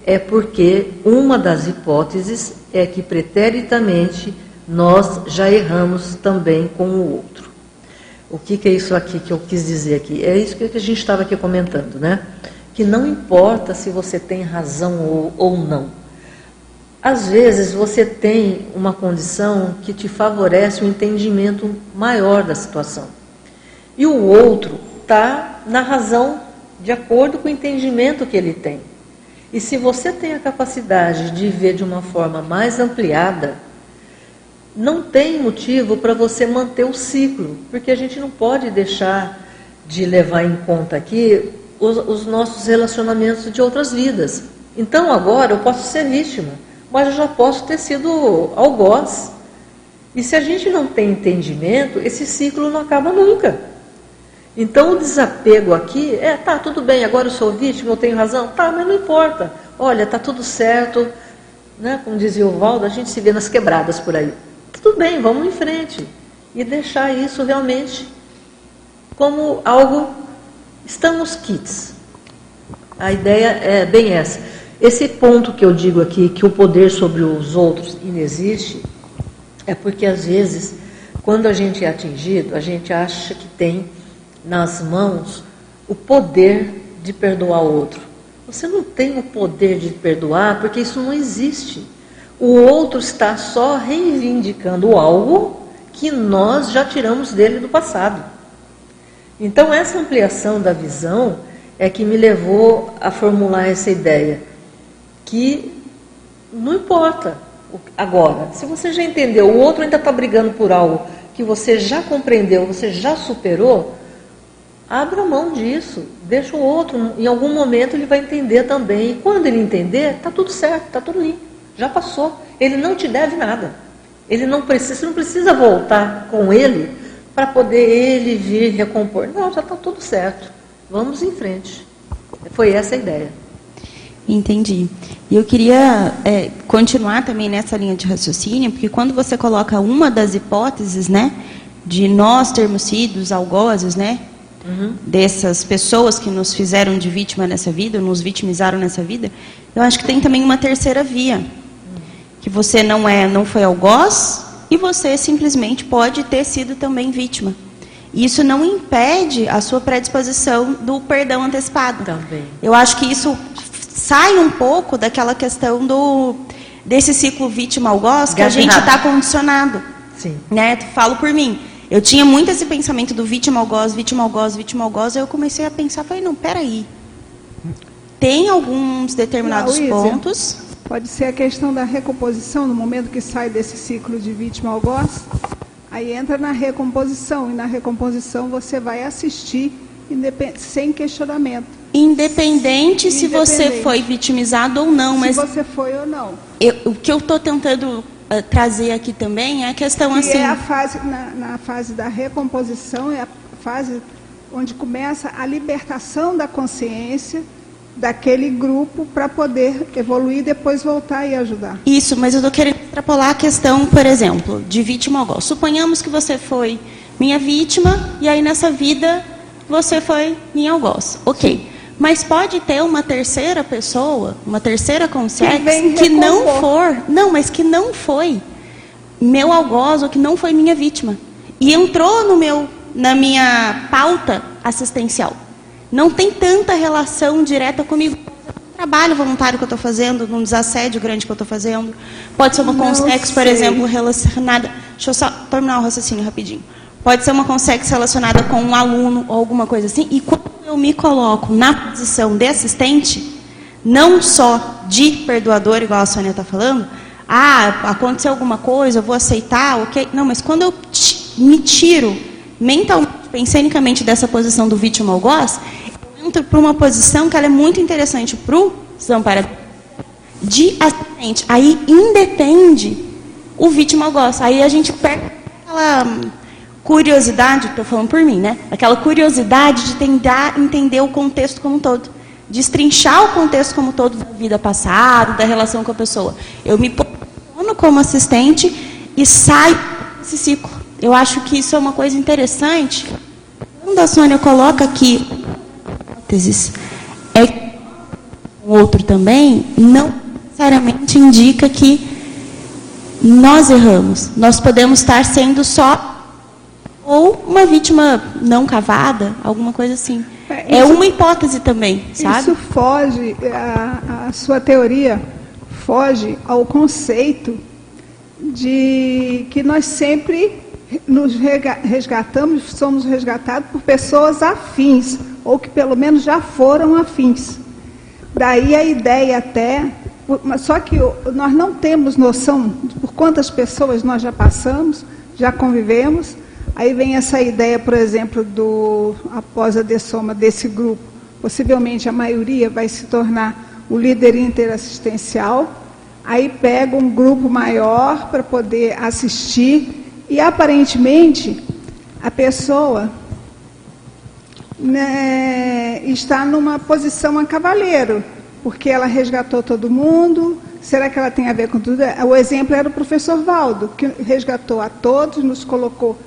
é porque uma das hipóteses é que preteritamente nós já erramos também com o outro. O que, que é isso aqui que eu quis dizer aqui? É isso que a gente estava aqui comentando, né? Que não importa se você tem razão ou, ou não às vezes você tem uma condição que te favorece um entendimento maior da situação. E o outro está na razão de acordo com o entendimento que ele tem. E se você tem a capacidade de ver de uma forma mais ampliada, não tem motivo para você manter o ciclo, porque a gente não pode deixar de levar em conta aqui os, os nossos relacionamentos de outras vidas. Então agora eu posso ser vítima mas eu já posso ter sido algoz. E se a gente não tem entendimento, esse ciclo não acaba nunca. Então o desapego aqui é, tá, tudo bem, agora eu sou vítima, eu tenho razão, tá, mas não importa. Olha, tá tudo certo, né? Como dizia o Valdo, a gente se vê nas quebradas por aí. Tudo bem, vamos em frente. E deixar isso realmente como algo. Estamos kits. A ideia é bem essa. Esse ponto que eu digo aqui, que o poder sobre os outros inexiste, é porque às vezes, quando a gente é atingido, a gente acha que tem nas mãos o poder de perdoar o outro. Você não tem o poder de perdoar porque isso não existe. O outro está só reivindicando algo que nós já tiramos dele do passado. Então, essa ampliação da visão é que me levou a formular essa ideia que não importa agora. Se você já entendeu, o outro ainda está brigando por algo que você já compreendeu, você já superou, abra mão disso, deixa o outro, em algum momento ele vai entender também. E quando ele entender, está tudo certo, está tudo limpo, já passou. Ele não te deve nada. Ele não precisa, você não precisa voltar com ele para poder ele vir recompor. Não, já está tudo certo. Vamos em frente. Foi essa a ideia. Entendi. E eu queria é, continuar também nessa linha de raciocínio, porque quando você coloca uma das hipóteses, né, de nós termos sido algozes, né, uhum. dessas pessoas que nos fizeram de vítima nessa vida, nos vitimizaram nessa vida, eu acho que tem também uma terceira via, que você não é, não foi algoz e você simplesmente pode ter sido também vítima. Isso não impede a sua predisposição do perdão antecipado. Também. Eu acho que isso sai um pouco daquela questão do desse ciclo vítima-algoz que a gente está condicionado. Sim. Né? Falo por mim. Eu tinha muito esse pensamento do vítima-algoz, vítima-algoz, vítima-algoz, aí eu comecei a pensar, falei, não, peraí. Tem alguns determinados não, pontos... Pode ser a questão da recomposição, no momento que sai desse ciclo de vítima-algoz, aí entra na recomposição, e na recomposição você vai assistir sem questionamento. Independente se você foi vitimizado ou não, mas se você foi ou não. Eu, o que eu estou tentando uh, trazer aqui também é a questão que assim. É a fase na, na fase da recomposição é a fase onde começa a libertação da consciência daquele grupo para poder evoluir e depois voltar e ajudar. Isso, mas eu estou querendo extrapolar a questão, por exemplo, de vítima ao golpe. Suponhamos que você foi minha vítima e aí nessa vida você foi minha algoz. Ok. Mas pode ter uma terceira pessoa, uma terceira consciência que, não for, não, mas que não foi meu algoz ou que não foi minha vítima e entrou no meu na minha pauta assistencial. Não tem tanta relação direta comigo. Trabalho voluntário que eu estou fazendo, num desassédio grande que eu estou fazendo. Pode ser uma consex, por exemplo, relacionada. Deixa eu só terminar o raciocínio rapidinho. Pode ser uma consex relacionada com um aluno ou alguma coisa assim. E quando eu me coloco na posição de assistente, não só de perdoador, igual a Sônia está falando, ah, aconteceu alguma coisa, eu vou aceitar, ok. Não, mas quando eu me tiro mentalmente, pensenicamente dessa posição do vítima algoz, eu entro para uma posição que ela é muito interessante para o desamparo de acidente. Aí independe o vítima gosta. Aí a gente perde aquela curiosidade, estou falando por mim, né? Aquela curiosidade de tentar entender o contexto como um todo. Destrinchar o contexto como um todo da vida passada, da relação com a pessoa. Eu me posiciono como assistente e saio desse ciclo. Eu acho que isso é uma coisa interessante. Quando a Sônia coloca aqui é o outro também, não necessariamente indica que nós erramos. Nós podemos estar sendo só ou uma vítima não cavada, alguma coisa assim. É, é uma hipótese também, sabe? Isso foge, a, a sua teoria foge ao conceito de que nós sempre nos resgatamos, somos resgatados por pessoas afins, ou que pelo menos já foram afins. Daí a ideia até só que nós não temos noção de por quantas pessoas nós já passamos, já convivemos. Aí vem essa ideia, por exemplo, do após a dessoma desse grupo, possivelmente a maioria vai se tornar o líder interassistencial. Aí pega um grupo maior para poder assistir e aparentemente a pessoa né, está numa posição a cavaleiro porque ela resgatou todo mundo. Será que ela tem a ver com tudo? O exemplo era o professor Valdo, que resgatou a todos, nos colocou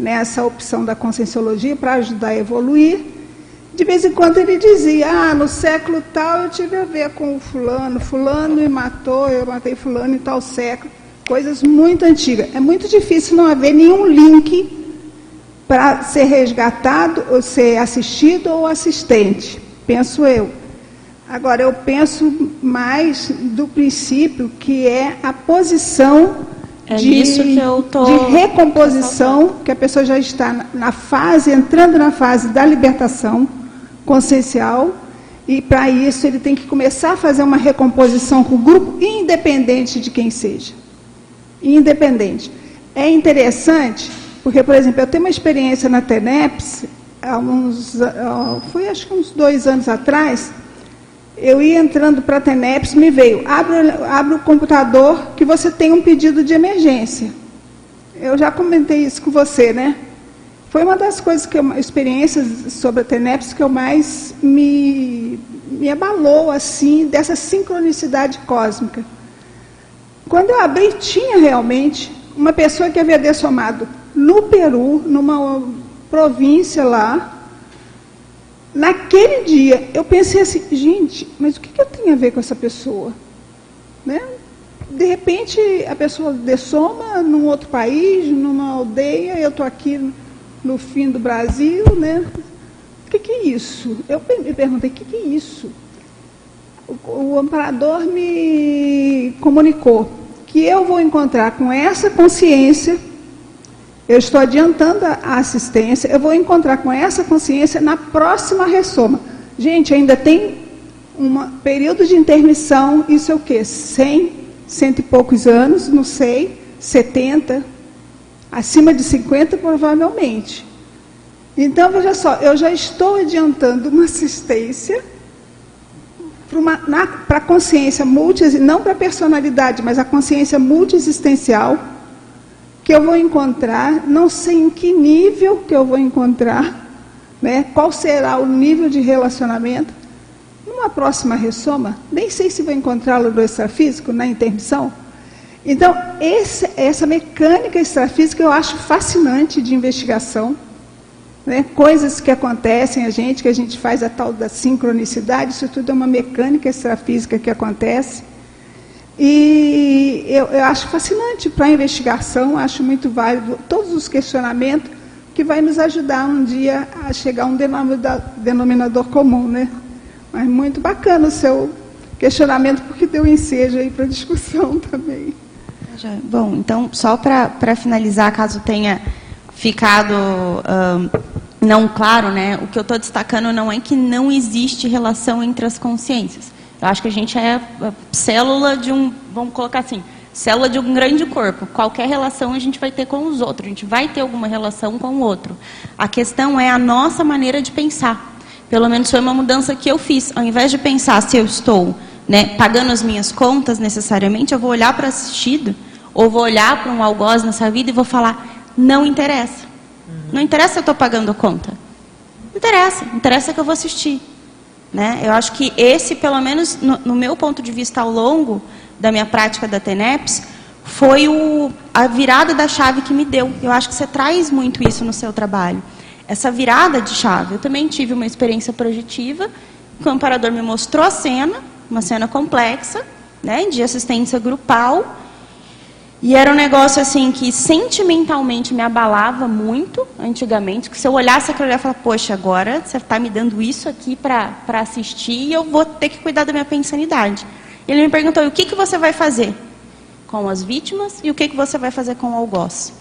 nessa opção da conscienciologia para ajudar a evoluir. De vez em quando ele dizia: Ah, no século tal eu tive a ver com o fulano, fulano me matou, eu matei fulano em tal século. Coisas muito antigas. É muito difícil não haver nenhum link para ser resgatado, ou ser assistido ou assistente, penso eu. Agora, eu penso mais do princípio que é a posição é de, tô... de recomposição, que a pessoa já está na fase, entrando na fase da libertação consciencial, e para isso ele tem que começar a fazer uma recomposição com o grupo, independente de quem seja. Independente. É interessante, porque, por exemplo, eu tenho uma experiência na TENEPS, há uns, foi acho que uns dois anos atrás, eu ia entrando para a TENEPS, me veio, abre, abre o computador que você tem um pedido de emergência. Eu já comentei isso com você, né? Foi uma das coisas que eu, experiências sobre a TENEPS que eu mais me, me abalou, assim, dessa sincronicidade cósmica. Quando eu abri, tinha realmente uma pessoa que havia dessomado no Peru, numa província lá, Naquele dia, eu pensei assim, gente, mas o que, que eu tenho a ver com essa pessoa? Né? De repente, a pessoa dessoma num outro país, numa aldeia, eu estou aqui no fim do Brasil, né? O que, que é isso? Eu me perguntei, o que, que é isso? O, o amparador me comunicou que eu vou encontrar com essa consciência eu estou adiantando a assistência, eu vou encontrar com essa consciência na próxima ressoma. Gente, ainda tem um período de intermissão, isso é o quê? 100, cento e poucos anos, não sei, 70, acima de 50 provavelmente. Então, veja só, eu já estou adiantando uma assistência para a consciência multi, não para a personalidade, mas a consciência multiexistencial, que eu vou encontrar, não sei em que nível que eu vou encontrar, né? qual será o nível de relacionamento. Numa próxima ressoma, nem sei se vou encontrá-lo no extrafísico, na intermissão. Então, esse, essa mecânica extrafísica eu acho fascinante de investigação. Né? Coisas que acontecem a gente, que a gente faz a tal da sincronicidade, isso tudo é uma mecânica extrafísica que acontece. E eu, eu acho fascinante para a investigação, acho muito válido todos os questionamentos que vai nos ajudar um dia a chegar a um denominador, denominador comum, né? Mas muito bacana o seu questionamento, porque deu ensejo aí para discussão também. Bom, então, só para finalizar, caso tenha ficado um, não claro, né, o que eu estou destacando não é que não existe relação entre as consciências. Eu acho que a gente é célula de um, vamos colocar assim, célula de um grande corpo. Qualquer relação a gente vai ter com os outros, a gente vai ter alguma relação com o outro. A questão é a nossa maneira de pensar. Pelo menos foi uma mudança que eu fiz. Ao invés de pensar se eu estou né, pagando as minhas contas necessariamente, eu vou olhar para assistido, ou vou olhar para um algoz nessa vida e vou falar, não interessa. Não interessa se eu estou pagando a conta. Não interessa. Interessa que eu vou assistir. Né? Eu acho que esse, pelo menos no, no meu ponto de vista ao longo da minha prática da TENEPS, foi o, a virada da chave que me deu. Eu acho que você traz muito isso no seu trabalho. Essa virada de chave. Eu também tive uma experiência projetiva, o amparador me mostrou a cena, uma cena complexa, né, de assistência grupal, e era um negócio assim que sentimentalmente me abalava muito antigamente, que se eu olhasse aquilo ali, eu falava, poxa, agora você está me dando isso aqui para assistir e eu vou ter que cuidar da minha pensanidade. Ele me perguntou, o que, que você vai fazer com as vítimas e o que, que você vai fazer com o algoz?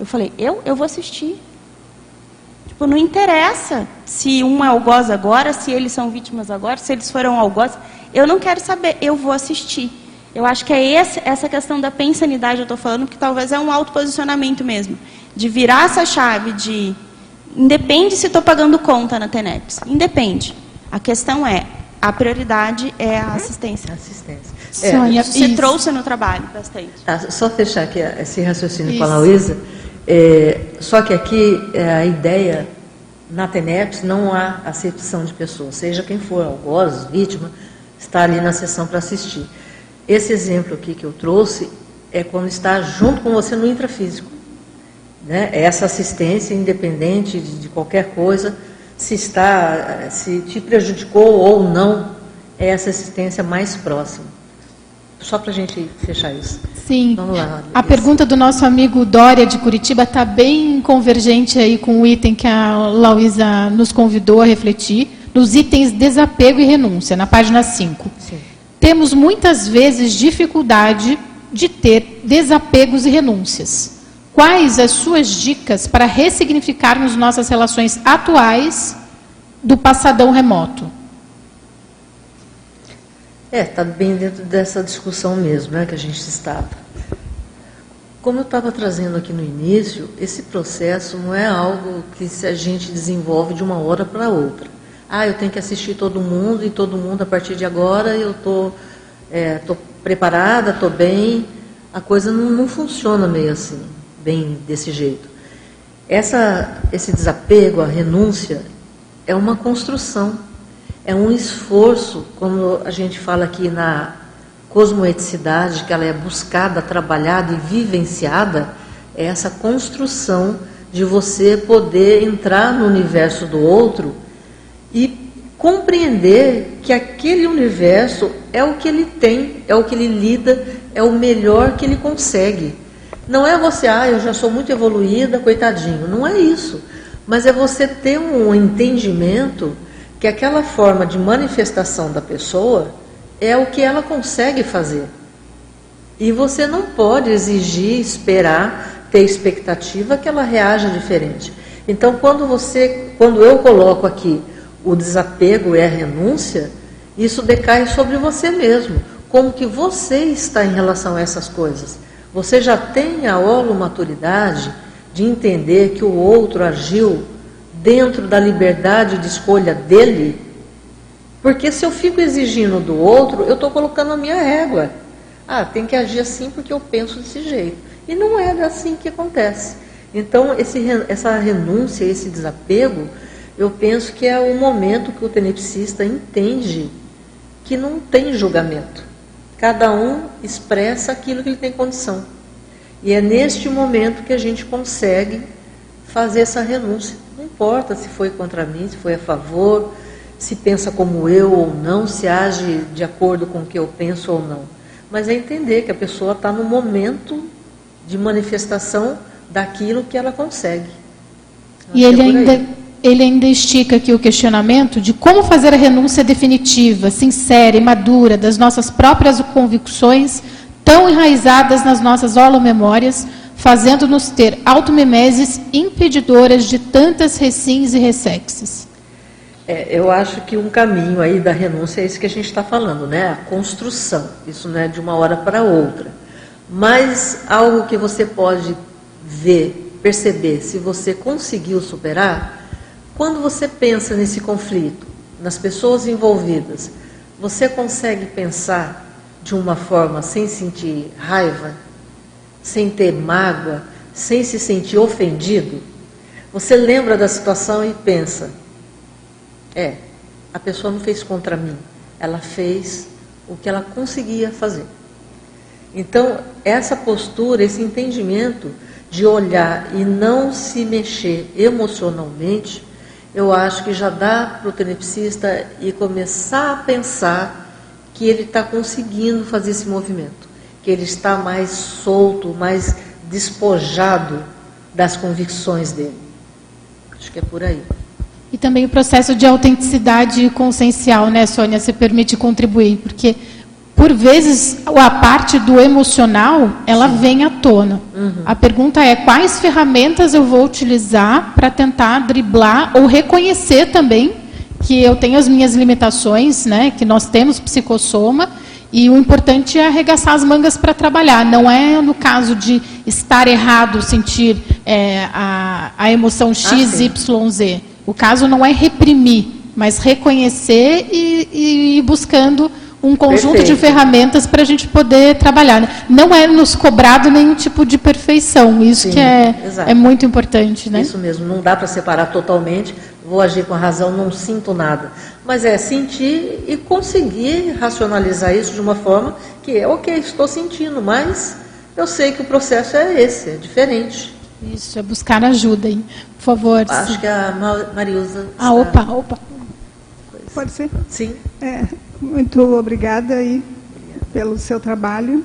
Eu falei, eu? Eu vou assistir. Tipo, não interessa se um é algoz agora, se eles são vítimas agora, se eles foram algoz. Eu não quero saber, eu vou assistir. Eu acho que é esse, essa questão da pensanidade eu estou falando, que talvez é um autoposicionamento mesmo. De virar essa chave de. Independe se estou pagando conta na TENEPS. Independe. A questão é, a prioridade é a assistência. Assistência. É, Sônia, isso se trouxe no trabalho bastante. Tá, só fechar aqui esse raciocínio isso. com a Luísa. É, só que aqui é, a ideia, na TENEPS, não há acepção de pessoas. Seja quem for, algoz, vítima, está ali na sessão para assistir. Esse exemplo aqui que eu trouxe é quando está junto com você no intrafísico. Né? Essa assistência, independente de, de qualquer coisa, se está, se te prejudicou ou não, é essa assistência mais próxima. Só para a gente fechar isso. Sim. Vamos lá. A isso. pergunta do nosso amigo Dória de Curitiba está bem convergente aí com o item que a Lauísa nos convidou a refletir, nos itens desapego e renúncia, na página 5. Sim temos muitas vezes dificuldade de ter desapegos e renúncias. Quais as suas dicas para ressignificarmos nossas relações atuais do passadão remoto? É, está bem dentro dessa discussão mesmo, né, que a gente estava. Como eu estava trazendo aqui no início, esse processo não é algo que se a gente desenvolve de uma hora para outra ah, eu tenho que assistir todo mundo e todo mundo a partir de agora eu tô, é, tô preparada, tô bem. A coisa não, não funciona meio assim, bem desse jeito. Essa, esse desapego, a renúncia, é uma construção, é um esforço, como a gente fala aqui na cosmoeticidade, que ela é buscada, trabalhada e vivenciada, é essa construção de você poder entrar no universo do outro compreender que aquele universo é o que ele tem, é o que ele lida, é o melhor que ele consegue. Não é você, ah, eu já sou muito evoluída, coitadinho. Não é isso. Mas é você ter um entendimento que aquela forma de manifestação da pessoa é o que ela consegue fazer. E você não pode exigir, esperar, ter expectativa que ela reaja diferente. Então, quando você, quando eu coloco aqui o desapego é a renúncia, isso decai sobre você mesmo. Como que você está em relação a essas coisas? Você já tem a holomaturidade de entender que o outro agiu dentro da liberdade de escolha dele? Porque se eu fico exigindo do outro, eu estou colocando a minha régua. Ah, tem que agir assim porque eu penso desse jeito. E não é assim que acontece. Então, esse, essa renúncia, esse desapego, eu penso que é o momento que o tenepsista entende que não tem julgamento. Cada um expressa aquilo que ele tem condição. E é neste momento que a gente consegue fazer essa renúncia. Não importa se foi contra mim, se foi a favor, se pensa como eu ou não, se age de acordo com o que eu penso ou não. Mas é entender que a pessoa está no momento de manifestação daquilo que ela consegue. E ele é ainda ele ainda estica aqui o questionamento de como fazer a renúncia definitiva, sincera e madura das nossas próprias convicções, tão enraizadas nas nossas holomemórias, fazendo-nos ter automemeses impedidoras de tantas recins e ressexes. É, eu acho que um caminho aí da renúncia é isso que a gente está falando, né? A construção. Isso não é de uma hora para outra. Mas algo que você pode ver, perceber, se você conseguiu superar, quando você pensa nesse conflito, nas pessoas envolvidas, Você consegue pensar de uma forma sem sentir raiva, sem ter mágoa, sem se sentir ofendido? Você lembra da situação e pensa: é, a pessoa não fez contra mim, ela fez o que ela conseguia fazer. Então, essa postura, esse entendimento de olhar e não se mexer emocionalmente, eu acho que já dá para o tenepsista e começar a pensar que ele está conseguindo fazer esse movimento, que ele está mais solto, mais despojado das convicções dele. Acho que é por aí. E também o processo de autenticidade consciencial, né, Sônia? Você permite contribuir, porque por vezes a parte do emocional ela Sim. vem à tona. Uhum. A pergunta é quais ferramentas eu vou utilizar para tentar driblar ou reconhecer também que eu tenho as minhas limitações, né? Que nós temos psicossoma e o importante é arregaçar as mangas para trabalhar. Não é no caso de estar errado sentir é, a, a emoção X, ah, Y, Z. O caso não é reprimir, mas reconhecer e, e ir buscando um conjunto Perfeito. de ferramentas para a gente poder trabalhar. Né? Não é nos cobrado nenhum tipo de perfeição, isso Sim, que é, é muito importante. Né? Isso mesmo, não dá para separar totalmente, vou agir com a razão, não sinto nada. Mas é sentir e conseguir racionalizar isso de uma forma que é ok, estou sentindo, mas eu sei que o processo é esse, é diferente. Isso, é buscar ajuda, hein? Por favor. Acho sim. que a Mariusa. Ah, opa, opa. Pode ser? Sim. É, muito obrigada aí pelo seu trabalho.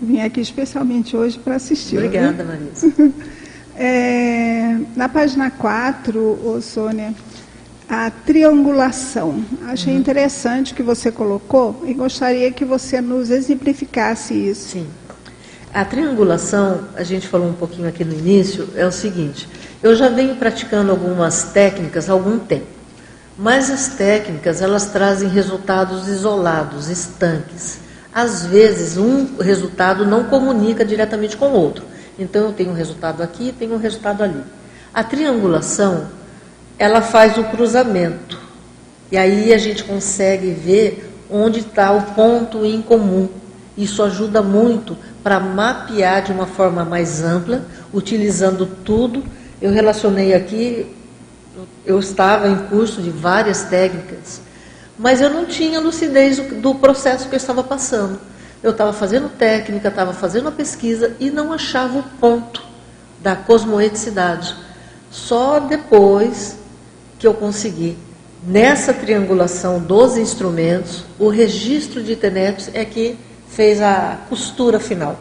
Vim aqui especialmente hoje para assistir. Obrigada, Marisa. É, na página 4, ô Sônia, a triangulação. Achei uhum. interessante o que você colocou e gostaria que você nos exemplificasse isso. Sim. A triangulação, a gente falou um pouquinho aqui no início, é o seguinte: eu já venho praticando algumas técnicas há algum tempo. Mas as técnicas, elas trazem resultados isolados, estanques. Às vezes, um resultado não comunica diretamente com o outro. Então, eu tenho um resultado aqui, tenho um resultado ali. A triangulação, ela faz o cruzamento. E aí a gente consegue ver onde está o ponto em comum. Isso ajuda muito para mapear de uma forma mais ampla, utilizando tudo. Eu relacionei aqui eu estava em curso de várias técnicas, mas eu não tinha lucidez do processo que eu estava passando. Eu estava fazendo técnica, estava fazendo a pesquisa e não achava o ponto da cosmoeticidade. Só depois que eu consegui, nessa triangulação dos instrumentos, o registro de tenetos é que fez a costura final.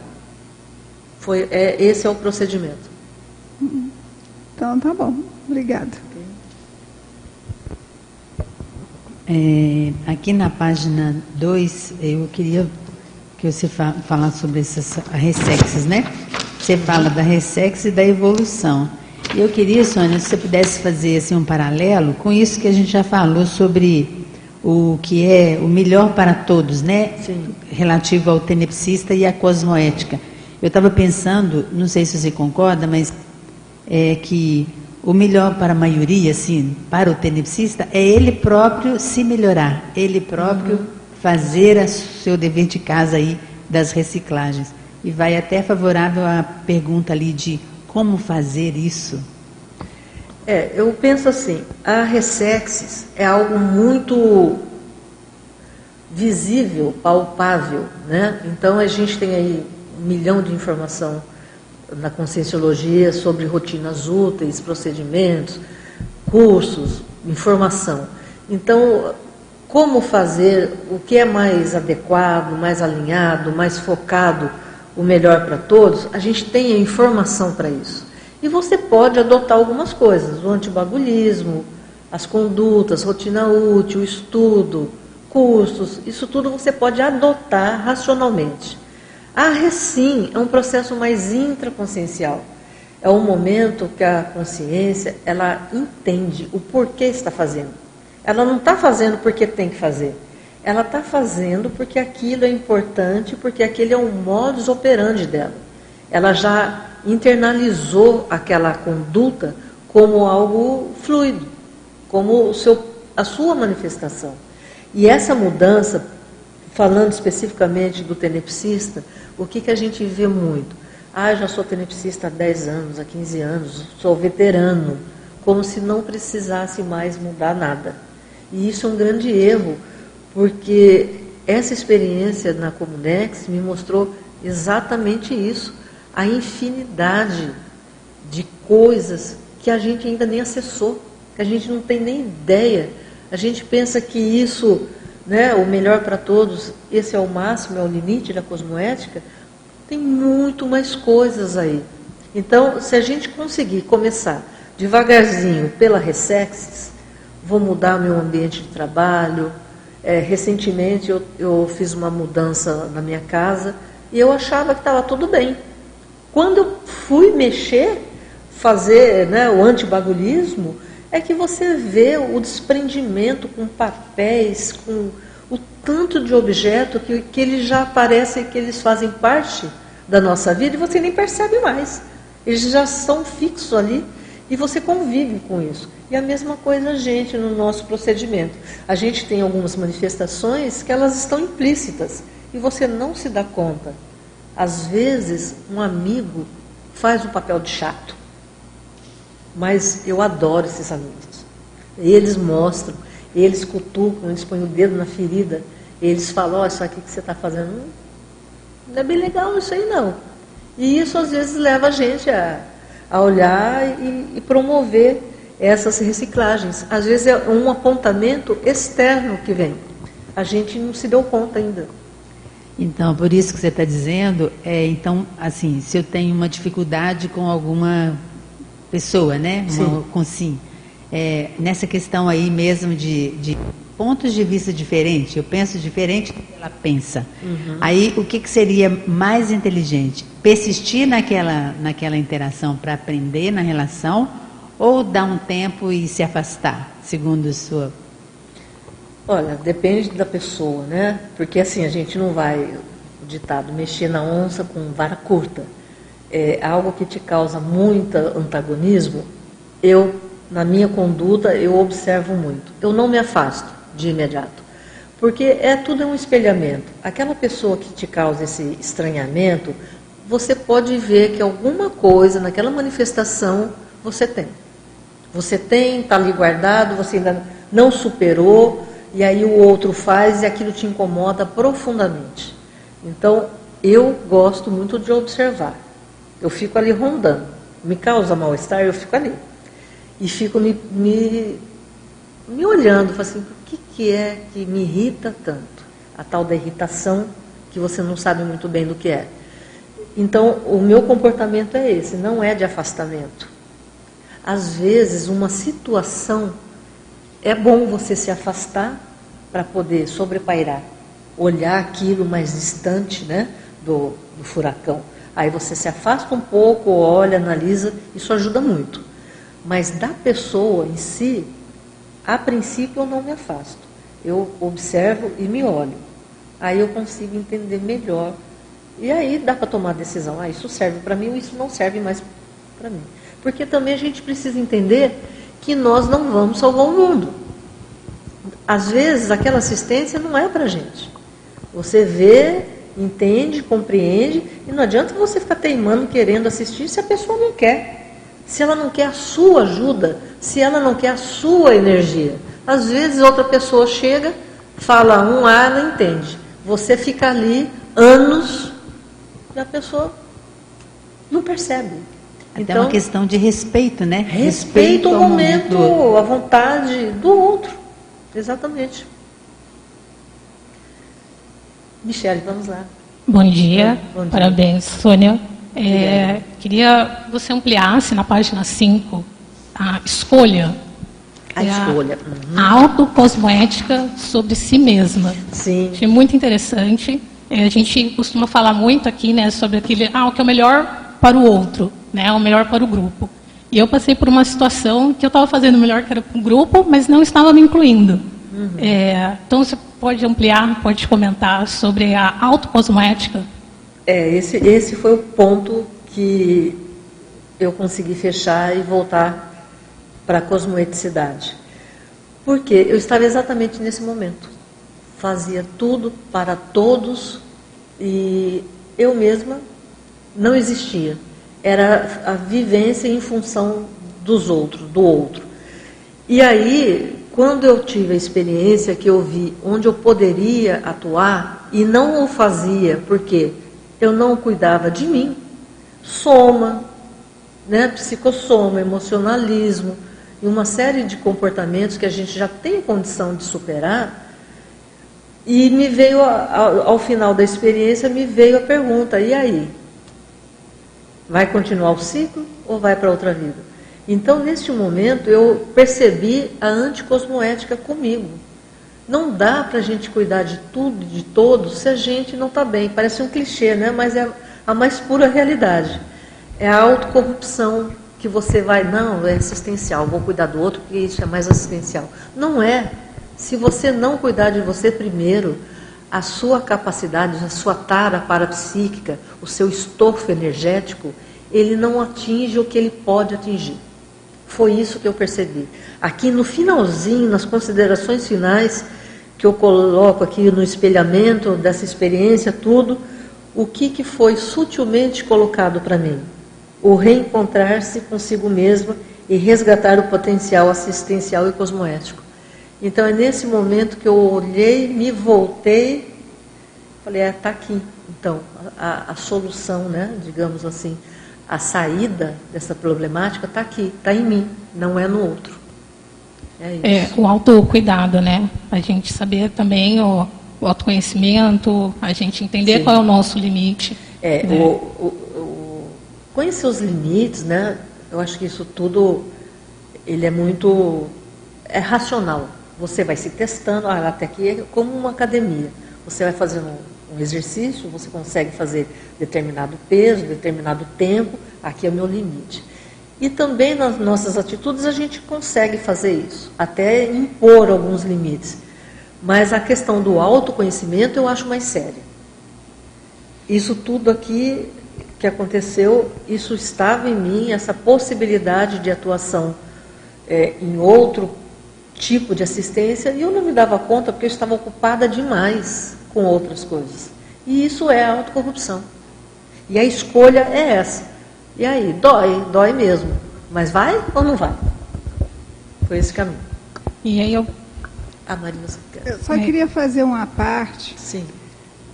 Foi, é, esse é o procedimento. Então tá bom. Obrigada. É, aqui na página 2, eu queria que você fa falasse sobre essas ressexes, né? Você fala da ressex e da evolução. Eu queria, Sônia, se você pudesse fazer assim, um paralelo com isso que a gente já falou sobre o que é o melhor para todos, né? Sim. Relativo ao tenepsista e à cosmoética. Eu estava pensando, não sei se você concorda, mas é que o melhor para a maioria, assim, para o tenepsista, é ele próprio se melhorar, ele próprio uhum. fazer o seu dever de casa aí das reciclagens. E vai até favorável à pergunta ali de como fazer isso. É, eu penso assim, a Ressexis é algo muito visível, palpável, né? Então a gente tem aí um milhão de informação na conscienciologia sobre rotinas úteis, procedimentos, cursos, informação. Então, como fazer o que é mais adequado, mais alinhado, mais focado, o melhor para todos, a gente tem a informação para isso. E você pode adotar algumas coisas, o antibagulhismo, as condutas, rotina útil, estudo, cursos, isso tudo você pode adotar racionalmente. A recim é um processo mais intraconsciencial. É o momento que a consciência ela entende o porquê está fazendo. Ela não está fazendo porque tem que fazer. Ela está fazendo porque aquilo é importante, porque aquele é um modus operandi dela. Ela já internalizou aquela conduta como algo fluido, como o seu, a sua manifestação. E essa mudança, falando especificamente do tenepsista, o que, que a gente vê muito? Ah, já sou tenepsista há 10 anos, há 15 anos, sou veterano, como se não precisasse mais mudar nada. E isso é um grande erro, porque essa experiência na Comunex me mostrou exatamente isso, a infinidade de coisas que a gente ainda nem acessou, que a gente não tem nem ideia. A gente pensa que isso, né, o melhor para todos, esse é o máximo, é o limite da cosmoética, tem muito mais coisas aí. Então, se a gente conseguir começar devagarzinho pela Ressexes, vou mudar meu ambiente de trabalho. É, recentemente eu, eu fiz uma mudança na minha casa e eu achava que estava tudo bem. Quando eu fui mexer, fazer né, o antibagulhismo, é que você vê o desprendimento com papéis, com o tanto de objeto que, que eles já parecem que eles fazem parte da nossa vida e você nem percebe mais. Eles já são fixos ali e você convive com isso. E a mesma coisa a gente no nosso procedimento. A gente tem algumas manifestações que elas estão implícitas e você não se dá conta. Às vezes, um amigo faz o papel de chato. Mas eu adoro esses amigos. Eles mostram, eles cutucam, eles põem o dedo na ferida, eles falam, oh, isso aqui que você está fazendo não é bem legal isso aí não. E isso às vezes leva a gente a, a olhar e, e promover essas reciclagens. Às vezes é um apontamento externo que vem. A gente não se deu conta ainda. Então, por isso que você está dizendo, é, então, assim, se eu tenho uma dificuldade com alguma pessoa, né? Uma, sim. Com sim. É, nessa questão aí mesmo de, de pontos de vista diferentes, eu penso diferente do que ela pensa. Uhum. Aí o que, que seria mais inteligente? Persistir naquela, naquela interação para aprender na relação ou dar um tempo e se afastar, segundo a sua. Olha, depende da pessoa, né? Porque assim, a gente não vai, o ditado, mexer na onça com vara curta. É algo que te causa muito antagonismo. Eu, na minha conduta, eu observo muito. Eu não me afasto de imediato. Porque é tudo um espelhamento. Aquela pessoa que te causa esse estranhamento, você pode ver que alguma coisa naquela manifestação você tem. Você tem, está ali guardado, você ainda não superou, e aí o outro faz e aquilo te incomoda profundamente. Então, eu gosto muito de observar. Eu fico ali rondando. Me causa mal-estar, eu fico ali. E fico me, me, me olhando, assim, que, que é que me irrita tanto? A tal da irritação que você não sabe muito bem do que é. Então, o meu comportamento é esse, não é de afastamento. Às vezes, uma situação é bom você se afastar para poder sobrepairar, olhar aquilo mais distante né, do, do furacão. Aí você se afasta um pouco, olha, analisa, isso ajuda muito. Mas da pessoa em si, a princípio, eu não me afasto. Eu observo e me olho. Aí eu consigo entender melhor. E aí dá para tomar a decisão. Ah, isso serve para mim ou isso não serve mais para mim. Porque também a gente precisa entender que nós não vamos salvar o mundo. Às vezes, aquela assistência não é para a gente. Você vê, entende, compreende, e não adianta você ficar teimando, querendo assistir, se a pessoa não quer se ela não quer a sua ajuda, se ela não quer a sua energia. Às vezes outra pessoa chega, fala um A, não entende. Você fica ali anos e a pessoa não percebe. Até então, uma questão de respeito, né? Respeito, respeito ao momento, momento a vontade do outro. Exatamente. Michele, vamos lá. Bom dia. Bom dia. Parabéns, Sônia. É, queria que você ampliasse na página 5 a escolha. A é escolha. A, a autocosmoética sobre si mesma. Sim. Achei muito interessante. É, a gente costuma falar muito aqui né, sobre aquele, ah, o que é o melhor para o outro, né, o melhor para o grupo. E eu passei por uma situação que eu estava fazendo o melhor que era para o grupo, mas não estava me incluindo. Uhum. É, então, você pode ampliar, pode comentar sobre a autocosmoética é, esse, esse foi o ponto que eu consegui fechar e voltar para a cosmoeticidade. Porque eu estava exatamente nesse momento. fazia tudo para todos e eu mesma não existia. Era a vivência em função dos outros, do outro. E aí, quando eu tive a experiência que eu vi onde eu poderia atuar e não o fazia, porque eu não cuidava de mim, soma, né, psicossoma, emocionalismo e uma série de comportamentos que a gente já tem condição de superar. E me veio, ao, ao final da experiência, me veio a pergunta: e aí? Vai continuar o ciclo ou vai para outra vida? Então, neste momento, eu percebi a anticosmoética comigo. Não dá para a gente cuidar de tudo, de todos, se a gente não está bem. Parece um clichê, né? mas é a mais pura realidade. É a autocorrupção que você vai, não, é assistencial, vou cuidar do outro porque isso é mais assistencial. Não é. Se você não cuidar de você primeiro, a sua capacidade, a sua tara parapsíquica, o seu estofo energético, ele não atinge o que ele pode atingir. Foi isso que eu percebi. Aqui no finalzinho, nas considerações finais, que eu coloco aqui no espelhamento dessa experiência, tudo, o que, que foi sutilmente colocado para mim? O reencontrar-se consigo mesma e resgatar o potencial assistencial e cosmoético. Então é nesse momento que eu olhei, me voltei, falei, está é, aqui. Então, a, a solução, né, digamos assim, a saída dessa problemática está aqui, está em mim, não é no outro. É, é, o autocuidado, né? A gente saber também o, o autoconhecimento, a gente entender Sim. qual é o nosso limite. É, né? o, o, conhecer os limites, né? Eu acho que isso tudo, ele é muito, é racional. Você vai se testando, ah, até aqui é como uma academia. Você vai fazendo um exercício, você consegue fazer determinado peso, determinado tempo, aqui é o meu limite. E também nas nossas atitudes a gente consegue fazer isso, até impor alguns limites. Mas a questão do autoconhecimento eu acho mais séria. Isso tudo aqui que aconteceu, isso estava em mim, essa possibilidade de atuação é, em outro tipo de assistência, e eu não me dava conta porque eu estava ocupada demais com outras coisas. E isso é a autocorrupção. E a escolha é essa. E aí, dói, dói mesmo. Mas vai ou não vai? Foi esse caminho. E aí eu. A Maria, Eu só queria fazer uma parte. Sim.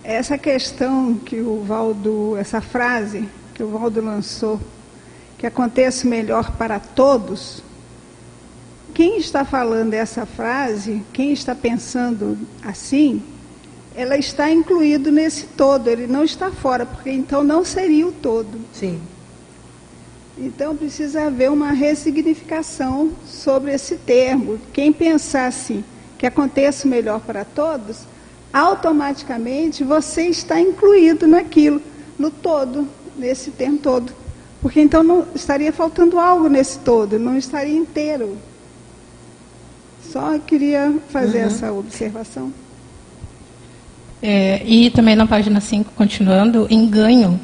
Essa questão que o Valdo, essa frase que o Valdo lançou, que acontece melhor para todos, quem está falando essa frase, quem está pensando assim, ela está incluído nesse todo, ele não está fora, porque então não seria o todo. Sim. Então precisa haver uma ressignificação sobre esse termo. Quem pensasse que aconteça melhor para todos, automaticamente você está incluído naquilo, no todo, nesse termo todo. Porque então não estaria faltando algo nesse todo, não estaria inteiro. Só queria fazer uhum. essa observação. É, e também na página 5, continuando, em ganho,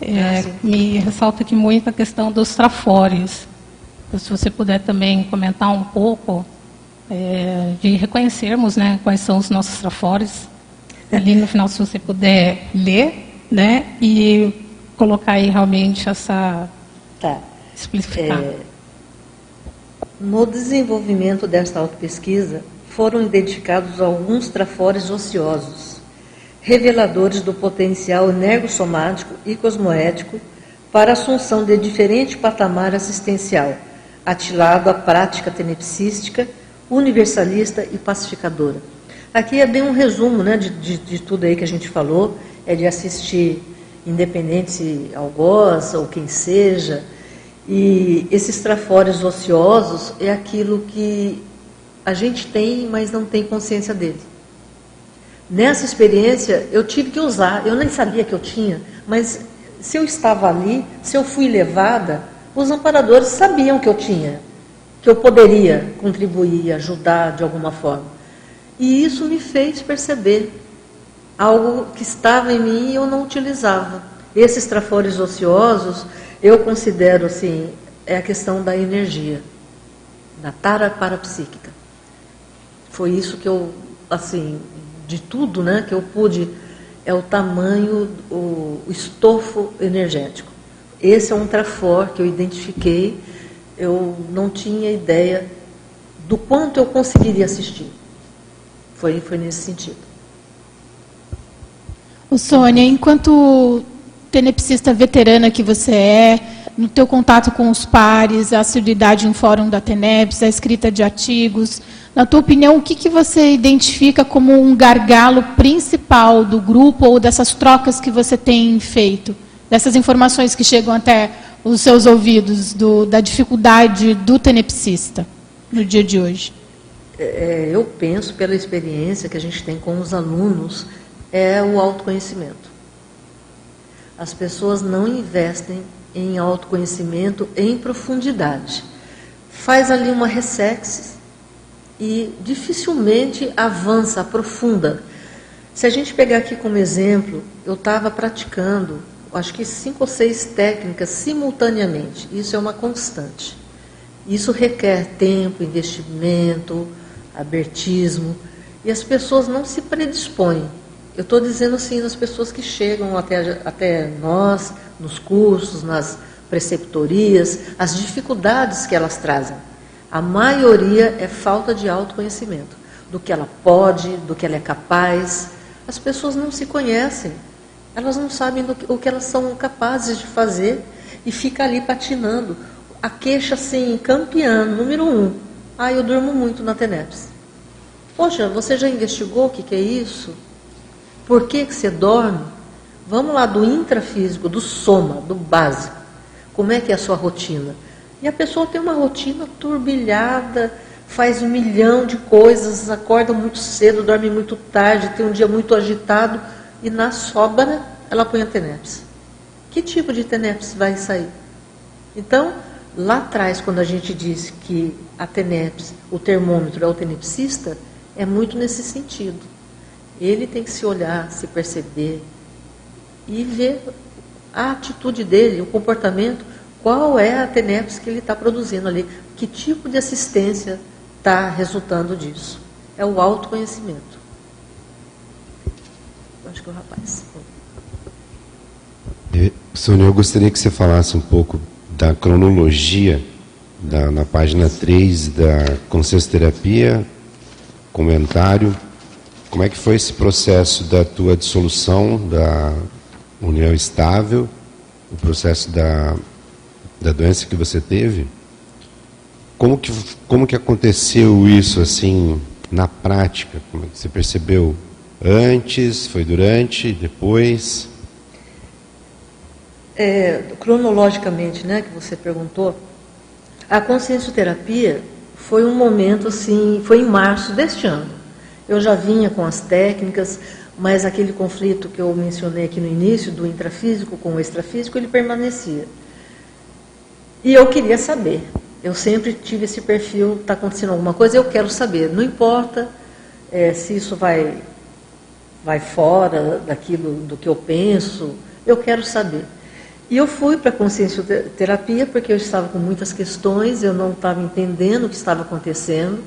é, ah, me ressalta aqui muito a questão dos trafores. Então, se você puder também comentar um pouco é, de reconhecermos né, quais são os nossos trafores. Ali no final, se você puder ler, né, e colocar aí realmente essa. Tá. Explicificar. É, no desenvolvimento desta autopesquisa, foram identificados alguns trafores ociosos reveladores do potencial energossomático e cosmoético para a assunção de diferente patamar assistencial, atilado à prática tenepsística, universalista e pacificadora. Aqui é bem um resumo né, de, de, de tudo aí que a gente falou, é de assistir independente se algoz ou quem seja, e esses trafores ociosos é aquilo que a gente tem, mas não tem consciência dele. Nessa experiência, eu tive que usar, eu nem sabia que eu tinha, mas se eu estava ali, se eu fui levada, os amparadores sabiam que eu tinha, que eu poderia contribuir, ajudar de alguma forma. E isso me fez perceber algo que estava em mim e eu não utilizava. Esses trafores ociosos, eu considero assim, é a questão da energia, da tara parapsíquica. Foi isso que eu, assim, de tudo né, que eu pude é o tamanho, o, estofo energético. Esse é um trafor que eu identifiquei, eu não tinha ideia do quanto eu conseguiria assistir. Foi, foi nesse sentido. O Sônia, enquanto tenepsista veterana que você é, no teu contato com os pares, a assiduidade em fórum da TENEPS, a escrita de artigos, na tua opinião, o que, que você identifica como um gargalo principal do grupo ou dessas trocas que você tem feito? Dessas informações que chegam até os seus ouvidos, do, da dificuldade do tenepsista no dia de hoje? É, eu penso, pela experiência que a gente tem com os alunos, é o autoconhecimento. As pessoas não investem em autoconhecimento em profundidade. Faz ali uma ressex e dificilmente avança, aprofunda. Se a gente pegar aqui como exemplo, eu estava praticando, acho que cinco ou seis técnicas simultaneamente. Isso é uma constante. Isso requer tempo, investimento, abertismo, e as pessoas não se predispõem. Eu estou dizendo assim das pessoas que chegam até, até nós, nos cursos, nas preceptorias, as dificuldades que elas trazem. A maioria é falta de autoconhecimento, do que ela pode, do que ela é capaz. As pessoas não se conhecem, elas não sabem que, o que elas são capazes de fazer e fica ali patinando. A queixa, assim, campeã, número um. Ah, eu durmo muito na TENEPS. Poxa, você já investigou o que, que é isso? Por que, que você dorme? Vamos lá do intrafísico, do soma, do básico. Como é que é a sua rotina? E a pessoa tem uma rotina turbilhada, faz um milhão de coisas, acorda muito cedo, dorme muito tarde, tem um dia muito agitado e na sobra ela põe a TENEPS. Que tipo de TENEPS vai sair? Então, lá atrás, quando a gente disse que a TENEPS, o termômetro é o tenepsista, é muito nesse sentido. Ele tem que se olhar, se perceber e ver a atitude dele, o comportamento qual é a TENEPS que ele está produzindo ali? Que tipo de assistência está resultando disso? É o autoconhecimento. Acho que é o rapaz. Sônia, eu gostaria que você falasse um pouco da cronologia da, na página 3 da consciência terapia, comentário. Como é que foi esse processo da tua dissolução da união estável, o processo da da doença que você teve, como que, como que aconteceu isso assim na prática? Como é que você percebeu antes, foi durante, depois? É, cronologicamente, né, que você perguntou, a consciencioterapia foi um momento assim, foi em março deste ano. Eu já vinha com as técnicas, mas aquele conflito que eu mencionei aqui no início, do intrafísico com o extrafísico, ele permanecia. E eu queria saber. Eu sempre tive esse perfil, está acontecendo alguma coisa, eu quero saber. Não importa é, se isso vai, vai fora daquilo do que eu penso, eu quero saber. E eu fui para a consciência terapia porque eu estava com muitas questões, eu não estava entendendo o que estava acontecendo,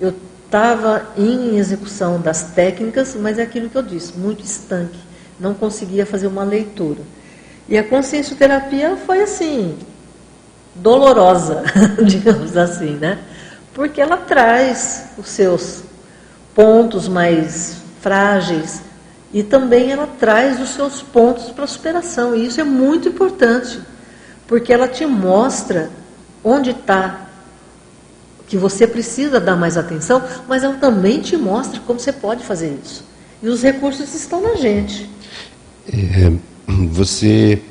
eu estava em execução das técnicas, mas é aquilo que eu disse, muito estanque, não conseguia fazer uma leitura. E a consciência terapia foi assim, dolorosa, digamos assim, né? Porque ela traz os seus pontos mais frágeis e também ela traz os seus pontos para superação. E isso é muito importante, porque ela te mostra onde está que você precisa dar mais atenção, mas ela também te mostra como você pode fazer isso. E os recursos estão na gente. É, você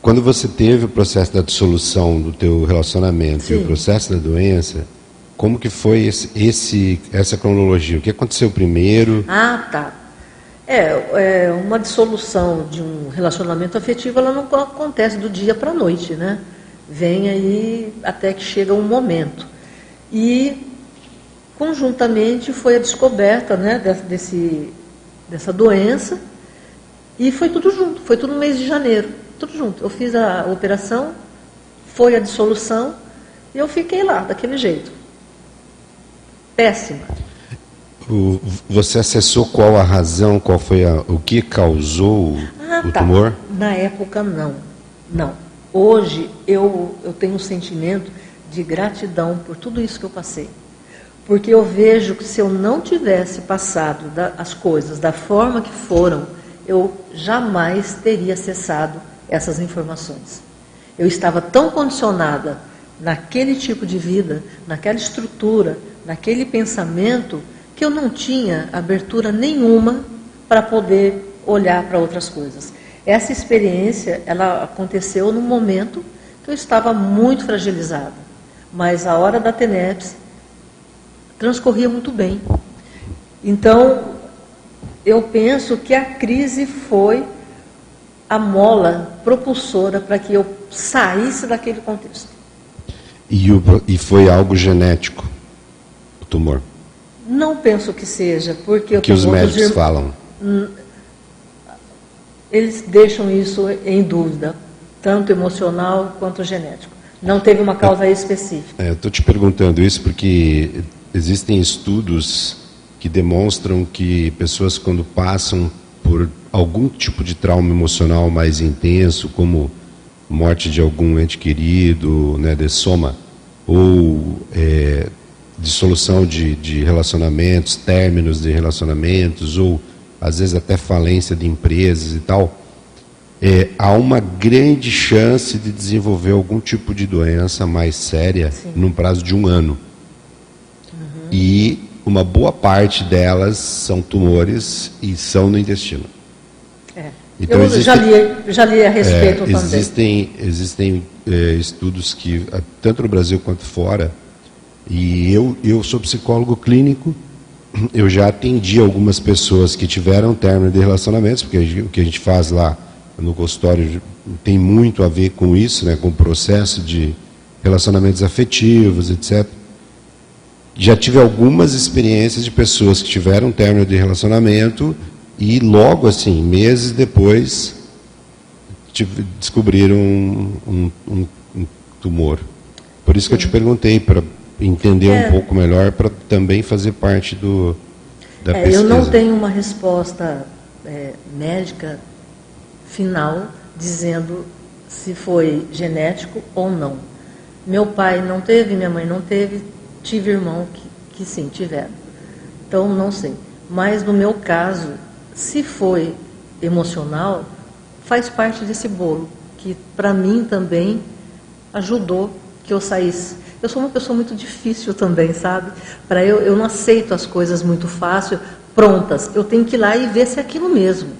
quando você teve o processo da dissolução do teu relacionamento Sim. e o processo da doença, como que foi esse, esse, essa cronologia? O que aconteceu primeiro? Ah, tá. É, é, uma dissolução de um relacionamento afetivo, ela não acontece do dia para a noite, né? Vem aí até que chega um momento. E conjuntamente foi a descoberta, né, desse, dessa doença e foi tudo junto, foi tudo no mês de janeiro tudo junto. Eu fiz a operação, foi a dissolução e eu fiquei lá, daquele jeito. Péssima. O, você acessou qual a razão, qual foi a, o que causou ah, o tá. tumor? Na época, não. Não. Hoje, eu, eu tenho um sentimento de gratidão por tudo isso que eu passei. Porque eu vejo que se eu não tivesse passado da, as coisas da forma que foram, eu jamais teria acessado essas informações. Eu estava tão condicionada naquele tipo de vida, naquela estrutura, naquele pensamento, que eu não tinha abertura nenhuma para poder olhar para outras coisas. Essa experiência, ela aconteceu num momento que eu estava muito fragilizada, mas a hora da TENEPS transcorria muito bem. Então, eu penso que a crise foi a mola propulsora para que eu saísse daquele contexto. E, o, e foi algo genético, o tumor? Não penso que seja, porque... Que os médicos falam? Hum, eles deixam isso em dúvida, tanto emocional quanto genético. Não teve uma causa específica. É, eu estou te perguntando isso porque existem estudos que demonstram que pessoas quando passam por algum tipo de trauma emocional mais intenso, como morte de algum ente querido, né, de soma, ou é, dissolução de, de relacionamentos, términos de relacionamentos, ou às vezes até falência de empresas e tal, é, há uma grande chance de desenvolver algum tipo de doença mais séria Sim. num prazo de um ano. Uhum. E uma boa parte delas são tumores e são no intestino. É. Então, Eu existe, já, li, já li a respeito é, também. Existem, existem é, estudos que, tanto no Brasil quanto fora, e eu, eu sou psicólogo clínico, eu já atendi algumas pessoas que tiveram término de relacionamentos, porque o que a gente faz lá no consultório tem muito a ver com isso, né, com o processo de relacionamentos afetivos, etc. Já tive algumas experiências de pessoas que tiveram término de relacionamento e logo assim, meses depois, descobriram um, um, um, um tumor. Por isso que eu te perguntei, para entender é. um pouco melhor para também fazer parte do, da é, pesquisa. Eu não tenho uma resposta é, médica final dizendo se foi genético ou não. Meu pai não teve, minha mãe não teve, tive irmão que, que sim, tiveram. Então, não sei. Mas no meu caso, se foi emocional, faz parte desse bolo, que para mim também ajudou que eu saísse eu sou uma pessoa muito difícil também, sabe? Para eu, eu não aceito as coisas muito fácil, prontas. Eu tenho que ir lá e ver se é aquilo mesmo.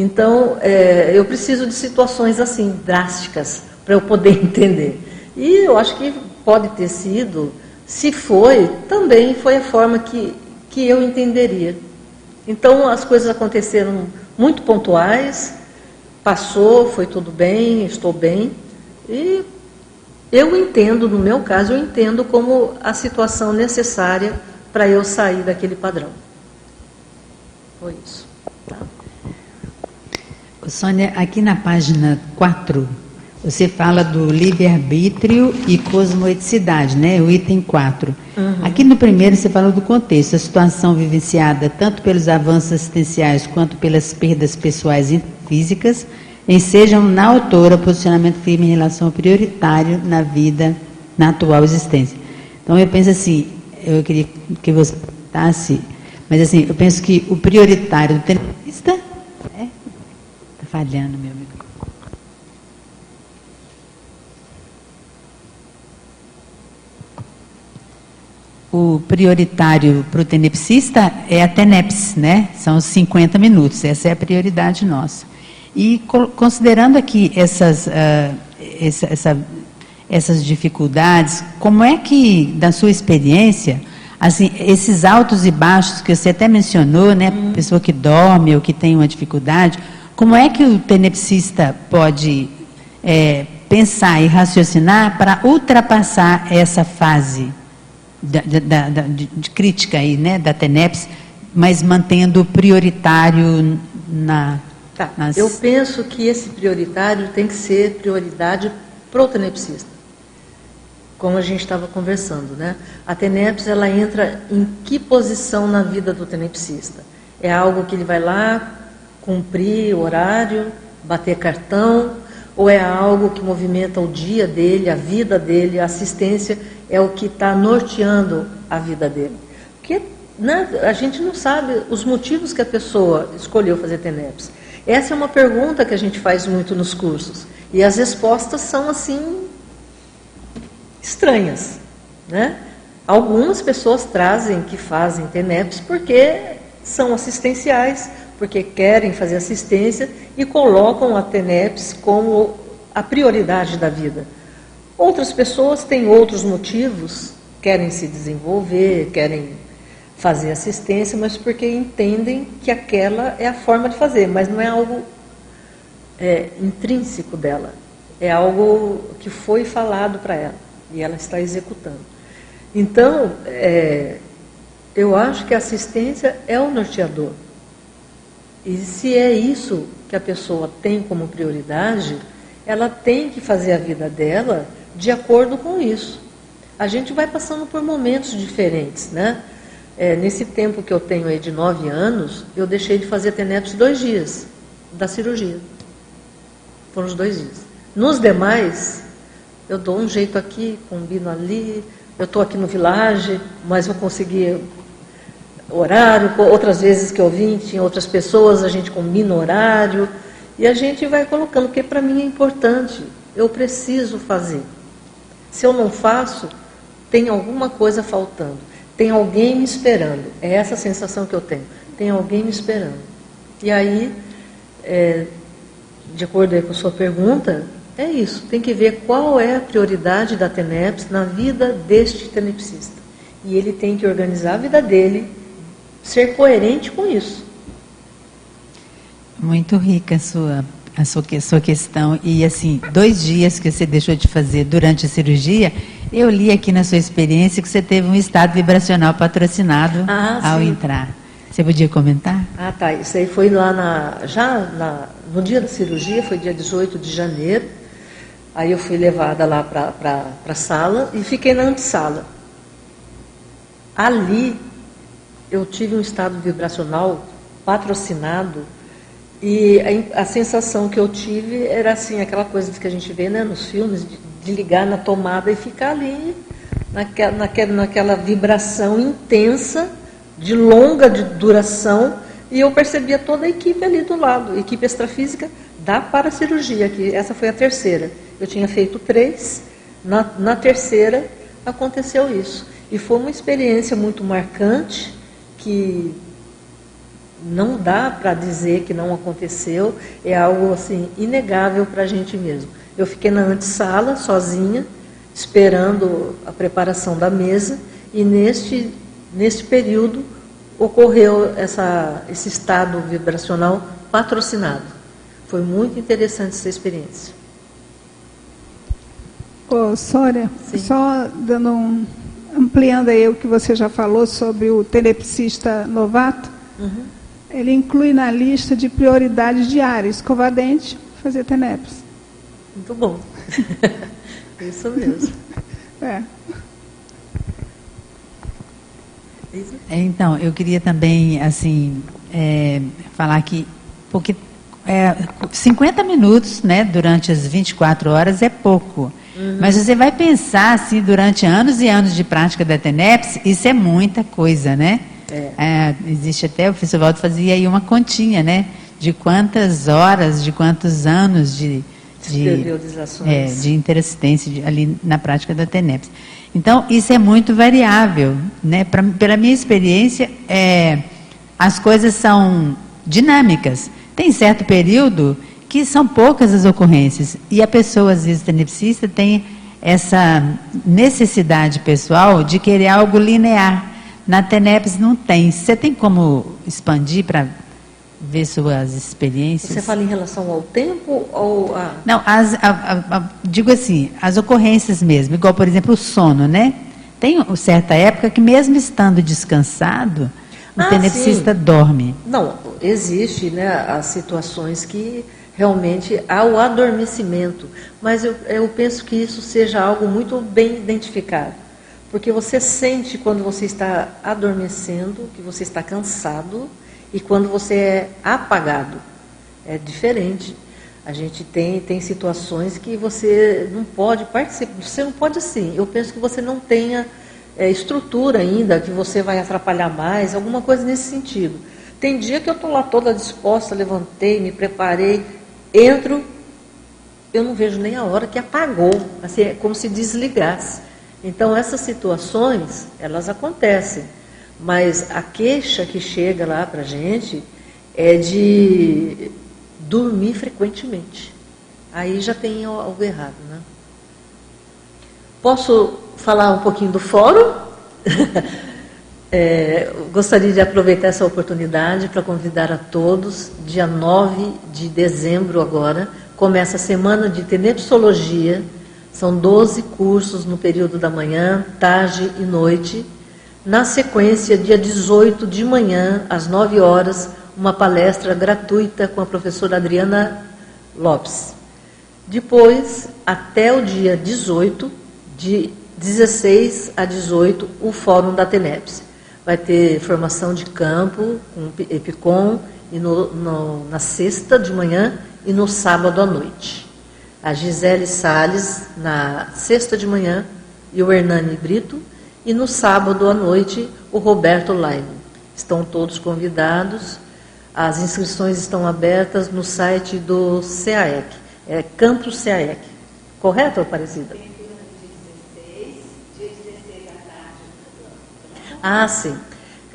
Então, é, eu preciso de situações assim, drásticas, para eu poder entender. E eu acho que pode ter sido, se foi, também foi a forma que, que eu entenderia. Então, as coisas aconteceram muito pontuais, passou, foi tudo bem, estou bem, e eu entendo, no meu caso, eu entendo como a situação necessária para eu sair daquele padrão. Foi isso. Sônia, aqui na página 4, você fala do livre-arbítrio e cosmoeticidade, né? O item 4. Uhum. Aqui no primeiro você fala do contexto, a situação vivenciada tanto pelos avanços assistenciais quanto pelas perdas pessoais e físicas ensejam na autora posicionamento firme em relação ao prioritário na vida, na atual existência. Então eu penso assim, eu queria que você comentasse, mas assim, eu penso que o prioritário do tenista falhando, meu amigo. O prioritário para o tenepsista é a TENEPS, né? São os 50 minutos, essa é a prioridade nossa. E considerando aqui essas, uh, essa, essa, essas dificuldades, como é que, da sua experiência, assim, esses altos e baixos que você até mencionou, né, hum. pessoa que dorme ou que tem uma dificuldade, como é que o tenepsista pode é, pensar e raciocinar para ultrapassar essa fase da, da, da, de, de, crítica aí, né, da TENEPS, mas mantendo prioritário na Tá. Mas... Eu penso que esse prioritário tem que ser prioridade para o tenepsista. como a gente estava conversando, né? A TENEPS, ela entra em que posição na vida do tenepsista? É algo que ele vai lá cumprir horário, bater cartão, ou é algo que movimenta o dia dele, a vida dele, a assistência é o que está norteando a vida dele? Porque né, a gente não sabe os motivos que a pessoa escolheu fazer TENEPS. Essa é uma pergunta que a gente faz muito nos cursos. E as respostas são assim estranhas, né? Algumas pessoas trazem que fazem TENEPS porque são assistenciais, porque querem fazer assistência e colocam a TENEPS como a prioridade da vida. Outras pessoas têm outros motivos, querem se desenvolver, querem fazer assistência, mas porque entendem que aquela é a forma de fazer, mas não é algo é, intrínseco dela, é algo que foi falado para ela e ela está executando. Então, é, eu acho que a assistência é o norteador. E se é isso que a pessoa tem como prioridade, ela tem que fazer a vida dela de acordo com isso. A gente vai passando por momentos diferentes, né? É, nesse tempo que eu tenho aí de nove anos, eu deixei de fazer TENEPS dois dias da cirurgia. Foram os dois dias. Nos demais, eu dou um jeito aqui, combino ali, eu estou aqui no village, mas eu consegui horário, outras vezes que eu vim, tinha outras pessoas, a gente combina horário, e a gente vai colocando, porque para mim é importante, eu preciso fazer. Se eu não faço, tem alguma coisa faltando. Tem alguém me esperando. É essa a sensação que eu tenho. Tem alguém me esperando. E aí, é, de acordo com a sua pergunta, é isso. Tem que ver qual é a prioridade da TENEPS na vida deste tenepsista. E ele tem que organizar a vida dele, ser coerente com isso. Muito rica a sua a sua, a sua questão. E, assim, dois dias que você deixou de fazer durante a cirurgia, eu li aqui na sua experiência que você teve um estado vibracional patrocinado ah, ao sim. entrar. Você podia comentar? Ah, tá. Isso aí foi lá na. Já na, no dia da cirurgia, foi dia 18 de janeiro. Aí eu fui levada lá para a sala e fiquei na antessala. Ali eu tive um estado vibracional patrocinado e a, a, sensação que eu tive era assim, aquela coisa que a gente vê né, nos filmes, de, de ligar na tomada e ficar ali naquela, naquela, naquela vibração intensa, de longa de duração, e eu percebia toda a equipe ali do lado, equipe extrafísica da paracirurgia, que essa foi a terceira. Eu tinha feito três, na, na terceira aconteceu isso. E foi uma experiência muito marcante, que não dá para dizer que não aconteceu, é algo assim inegável para a gente mesmo. Eu fiquei na antessala, sozinha, esperando a preparação da mesa, e neste, neste período ocorreu essa, esse estado vibracional patrocinado. Foi muito interessante essa experiência. Ô, Sônia, Sim. só dando um, ampliando aí o que você já falou sobre o telepsista novato, uhum. ele inclui na lista de prioridades diárias escovar dente, fazer TENEPS. Muito bom. Isso mesmo. É. é. Então, eu queria também, assim, é, falar que, porque é, 50 minutos, né, durante as 24 horas é pouco. Uhum. Mas você vai pensar, assim, durante anos e anos de prática da TENEPS, isso é muita coisa, né? É. É, existe até, o professor Waldo fazia aí uma continha, né? De quantas horas, de quantos anos de, de, é, de interassistência de, ali na prática da TENEPS. Então, isso é muito variável. Né? Pra, pela minha experiência, é, as coisas são dinâmicas. Tem certo período que são poucas as ocorrências. E a pessoa, às vezes, tenepsista, tem essa necessidade pessoal de querer algo linear. Na TENEPS não tem. Você tem como expandir para ver suas experiências? Você fala em relação ao tempo ou a... Não, as, a, a, digo assim, as ocorrências mesmo. Igual, por exemplo, o sono, né? Tem certa época que mesmo estando descansado, o ah, tenepsista sim. dorme. Não, existe né, as situações que realmente ao adormecimento. Mas eu, eu penso que isso seja algo muito bem identificado. Porque você sente quando você está adormecendo, que você está cansado, e quando você é apagado. É diferente. A gente tem, tem situações que você não pode participar. Você não pode sim. Eu penso que você não tenha é, estrutura ainda, que você vai atrapalhar mais, alguma coisa nesse sentido. Tem dia que eu estou lá toda disposta, levantei, me preparei, entro, eu não vejo nem a hora que apagou, assim, é como se desligasse. Então, essas situações, elas acontecem. Mas a queixa que chega lá para a gente é de dormir frequentemente. Aí já tem algo errado, né? Posso falar um pouquinho do fórum? é, gostaria de aproveitar essa oportunidade para convidar a todos, dia 9 de dezembro agora, começa a semana de tenepsologia, são 12 cursos no período da manhã, tarde e noite. Na sequência, dia 18 de manhã, às 9 horas, uma palestra gratuita com a professora Adriana Lopes. Depois, até o dia 18, de 16 a 18, o Fórum da TENEPS. Vai ter formação de campo, com EPICOM, e no, no, na sexta de manhã e no sábado à noite. A Gisele Sales na sexta de manhã e o Hernani Brito, e no sábado à noite o Roberto Laime. Estão todos convidados. As inscrições estão abertas no site do CAEC, é Campus CAEC. Correto, Aparecida? Ah, sim.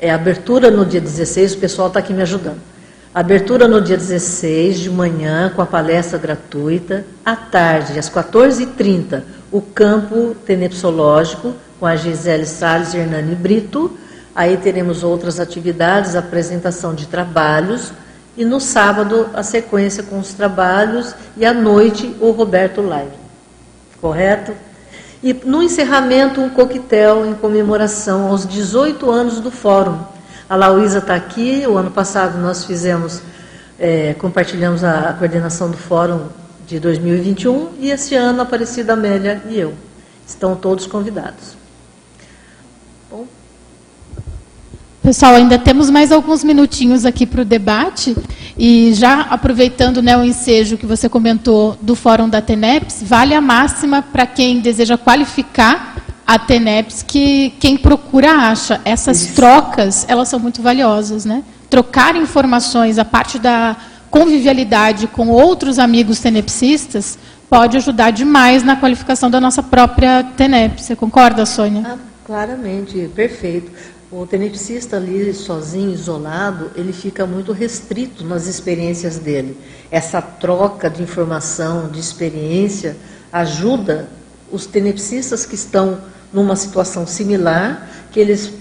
É abertura no dia 16, o pessoal está aqui me ajudando. Abertura no dia 16 de manhã, com a palestra gratuita. À tarde, às 14h30, o campo tenepsológico, com a Gisele Salles e Hernani Brito. Aí teremos outras atividades, apresentação de trabalhos. E no sábado, a sequência com os trabalhos. E à noite, o Roberto Live. Correto? E no encerramento, um coquetel em comemoração aos 18 anos do Fórum a Lauísa está aqui. O ano passado nós fizemos, é, compartilhamos a, coordenação do fórum de 2021 e esse ano a Aparecida Amélia e eu. Estão todos convidados. Bom. Pessoal, ainda temos mais alguns minutinhos aqui para o debate. E já aproveitando né, o ensejo que você comentou do Fórum da TENEPS, vale a máxima para quem deseja qualificar a TENEPS que quem procura acha. Essas Isso. trocas, elas são muito valiosas, né? Trocar informações, a parte da convivialidade com outros amigos tenepsistas, pode ajudar demais na qualificação da nossa própria TENEP. Você concorda, Sônia? Ah, claramente, perfeito. O tenepsista ali, sozinho, isolado, ele fica muito restrito nas experiências dele. Essa troca de informação, de experiência, ajuda os tenepsistas que estão numa situação similar, que eles,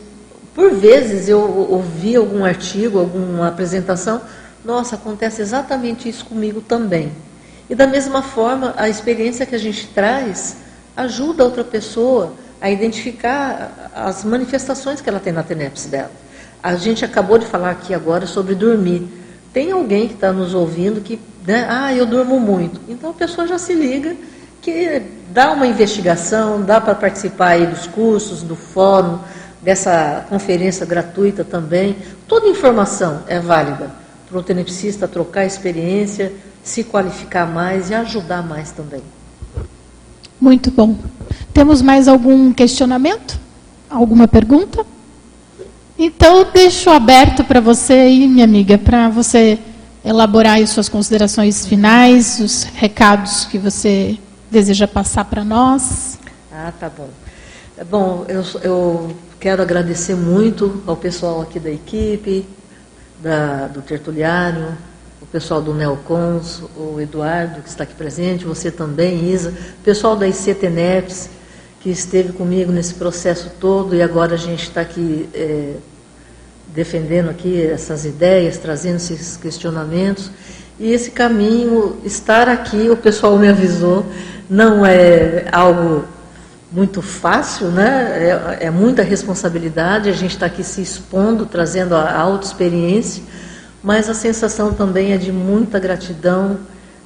por vezes, eu ouvi algum artigo, alguma apresentação, nossa, acontece exatamente isso comigo também. E da mesma forma, a experiência que a gente traz ajuda outra pessoa a identificar as manifestações que ela tem na TENEPS dela. A gente acabou de falar aqui agora sobre dormir. Tem alguém que está nos ouvindo que, né, ah, eu durmo muito. Então a pessoa já se liga que dá uma investigação, dá para participar aí dos cursos, do fórum, dessa conferência gratuita também. Toda informação é válida para o tenepsista trocar experiência, se qualificar mais e ajudar mais também. Muito bom. Temos mais algum questionamento? Alguma pergunta? Então, deixo aberto para você aí, minha amiga, para você elaborar as suas considerações finais, os recados que você deseja passar para nós? Ah, tá bom. É bom, eu, eu quero agradecer muito ao pessoal aqui da equipe, da, do Tertuliário, o pessoal do Neocons, o Eduardo, que está aqui presente, você também, Isa, o pessoal da ICTNEPS, que esteve comigo nesse processo todo e agora a gente está aqui é, defendendo aqui essas ideias, trazendo esses questionamentos. E esse caminho, estar aqui, o pessoal me avisou, não é algo muito fácil, né? É, é muita responsabilidade. A gente está aqui se expondo, trazendo a auto-experiência, mas a sensação também é de muita gratidão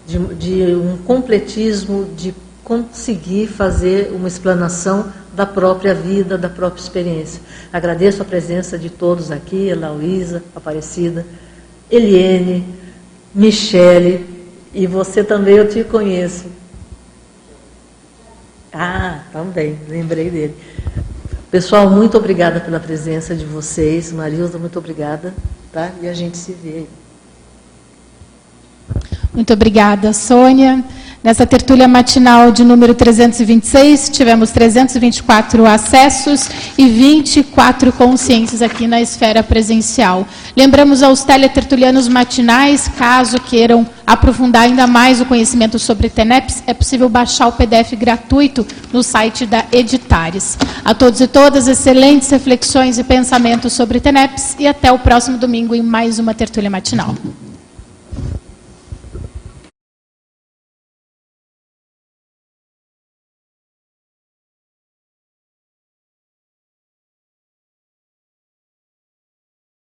de, de um completismo, de conseguir fazer uma explanação da própria vida, da própria experiência. Agradeço a presença de todos aqui, Eloísa, Aparecida, Eliene, Michele, e você também eu te conheço. Ah, também, lembrei dele. Pessoal, muito obrigada pela presença de vocês. Marilda, muito obrigada. Tá? E a gente se vê aí. Muito obrigada, Sônia. Nessa tertúlia matinal de número 326, tivemos 324 acessos e 24 consciências aqui na esfera presencial. Lembramos aos teletertulianos matinais, caso queiram aprofundar ainda mais o conhecimento sobre TENEPS, é possível baixar o PDF gratuito no site da Editares. A todos e todas, excelentes reflexões e pensamentos sobre TENEPS e até o próximo domingo em mais uma tertúlia matinal.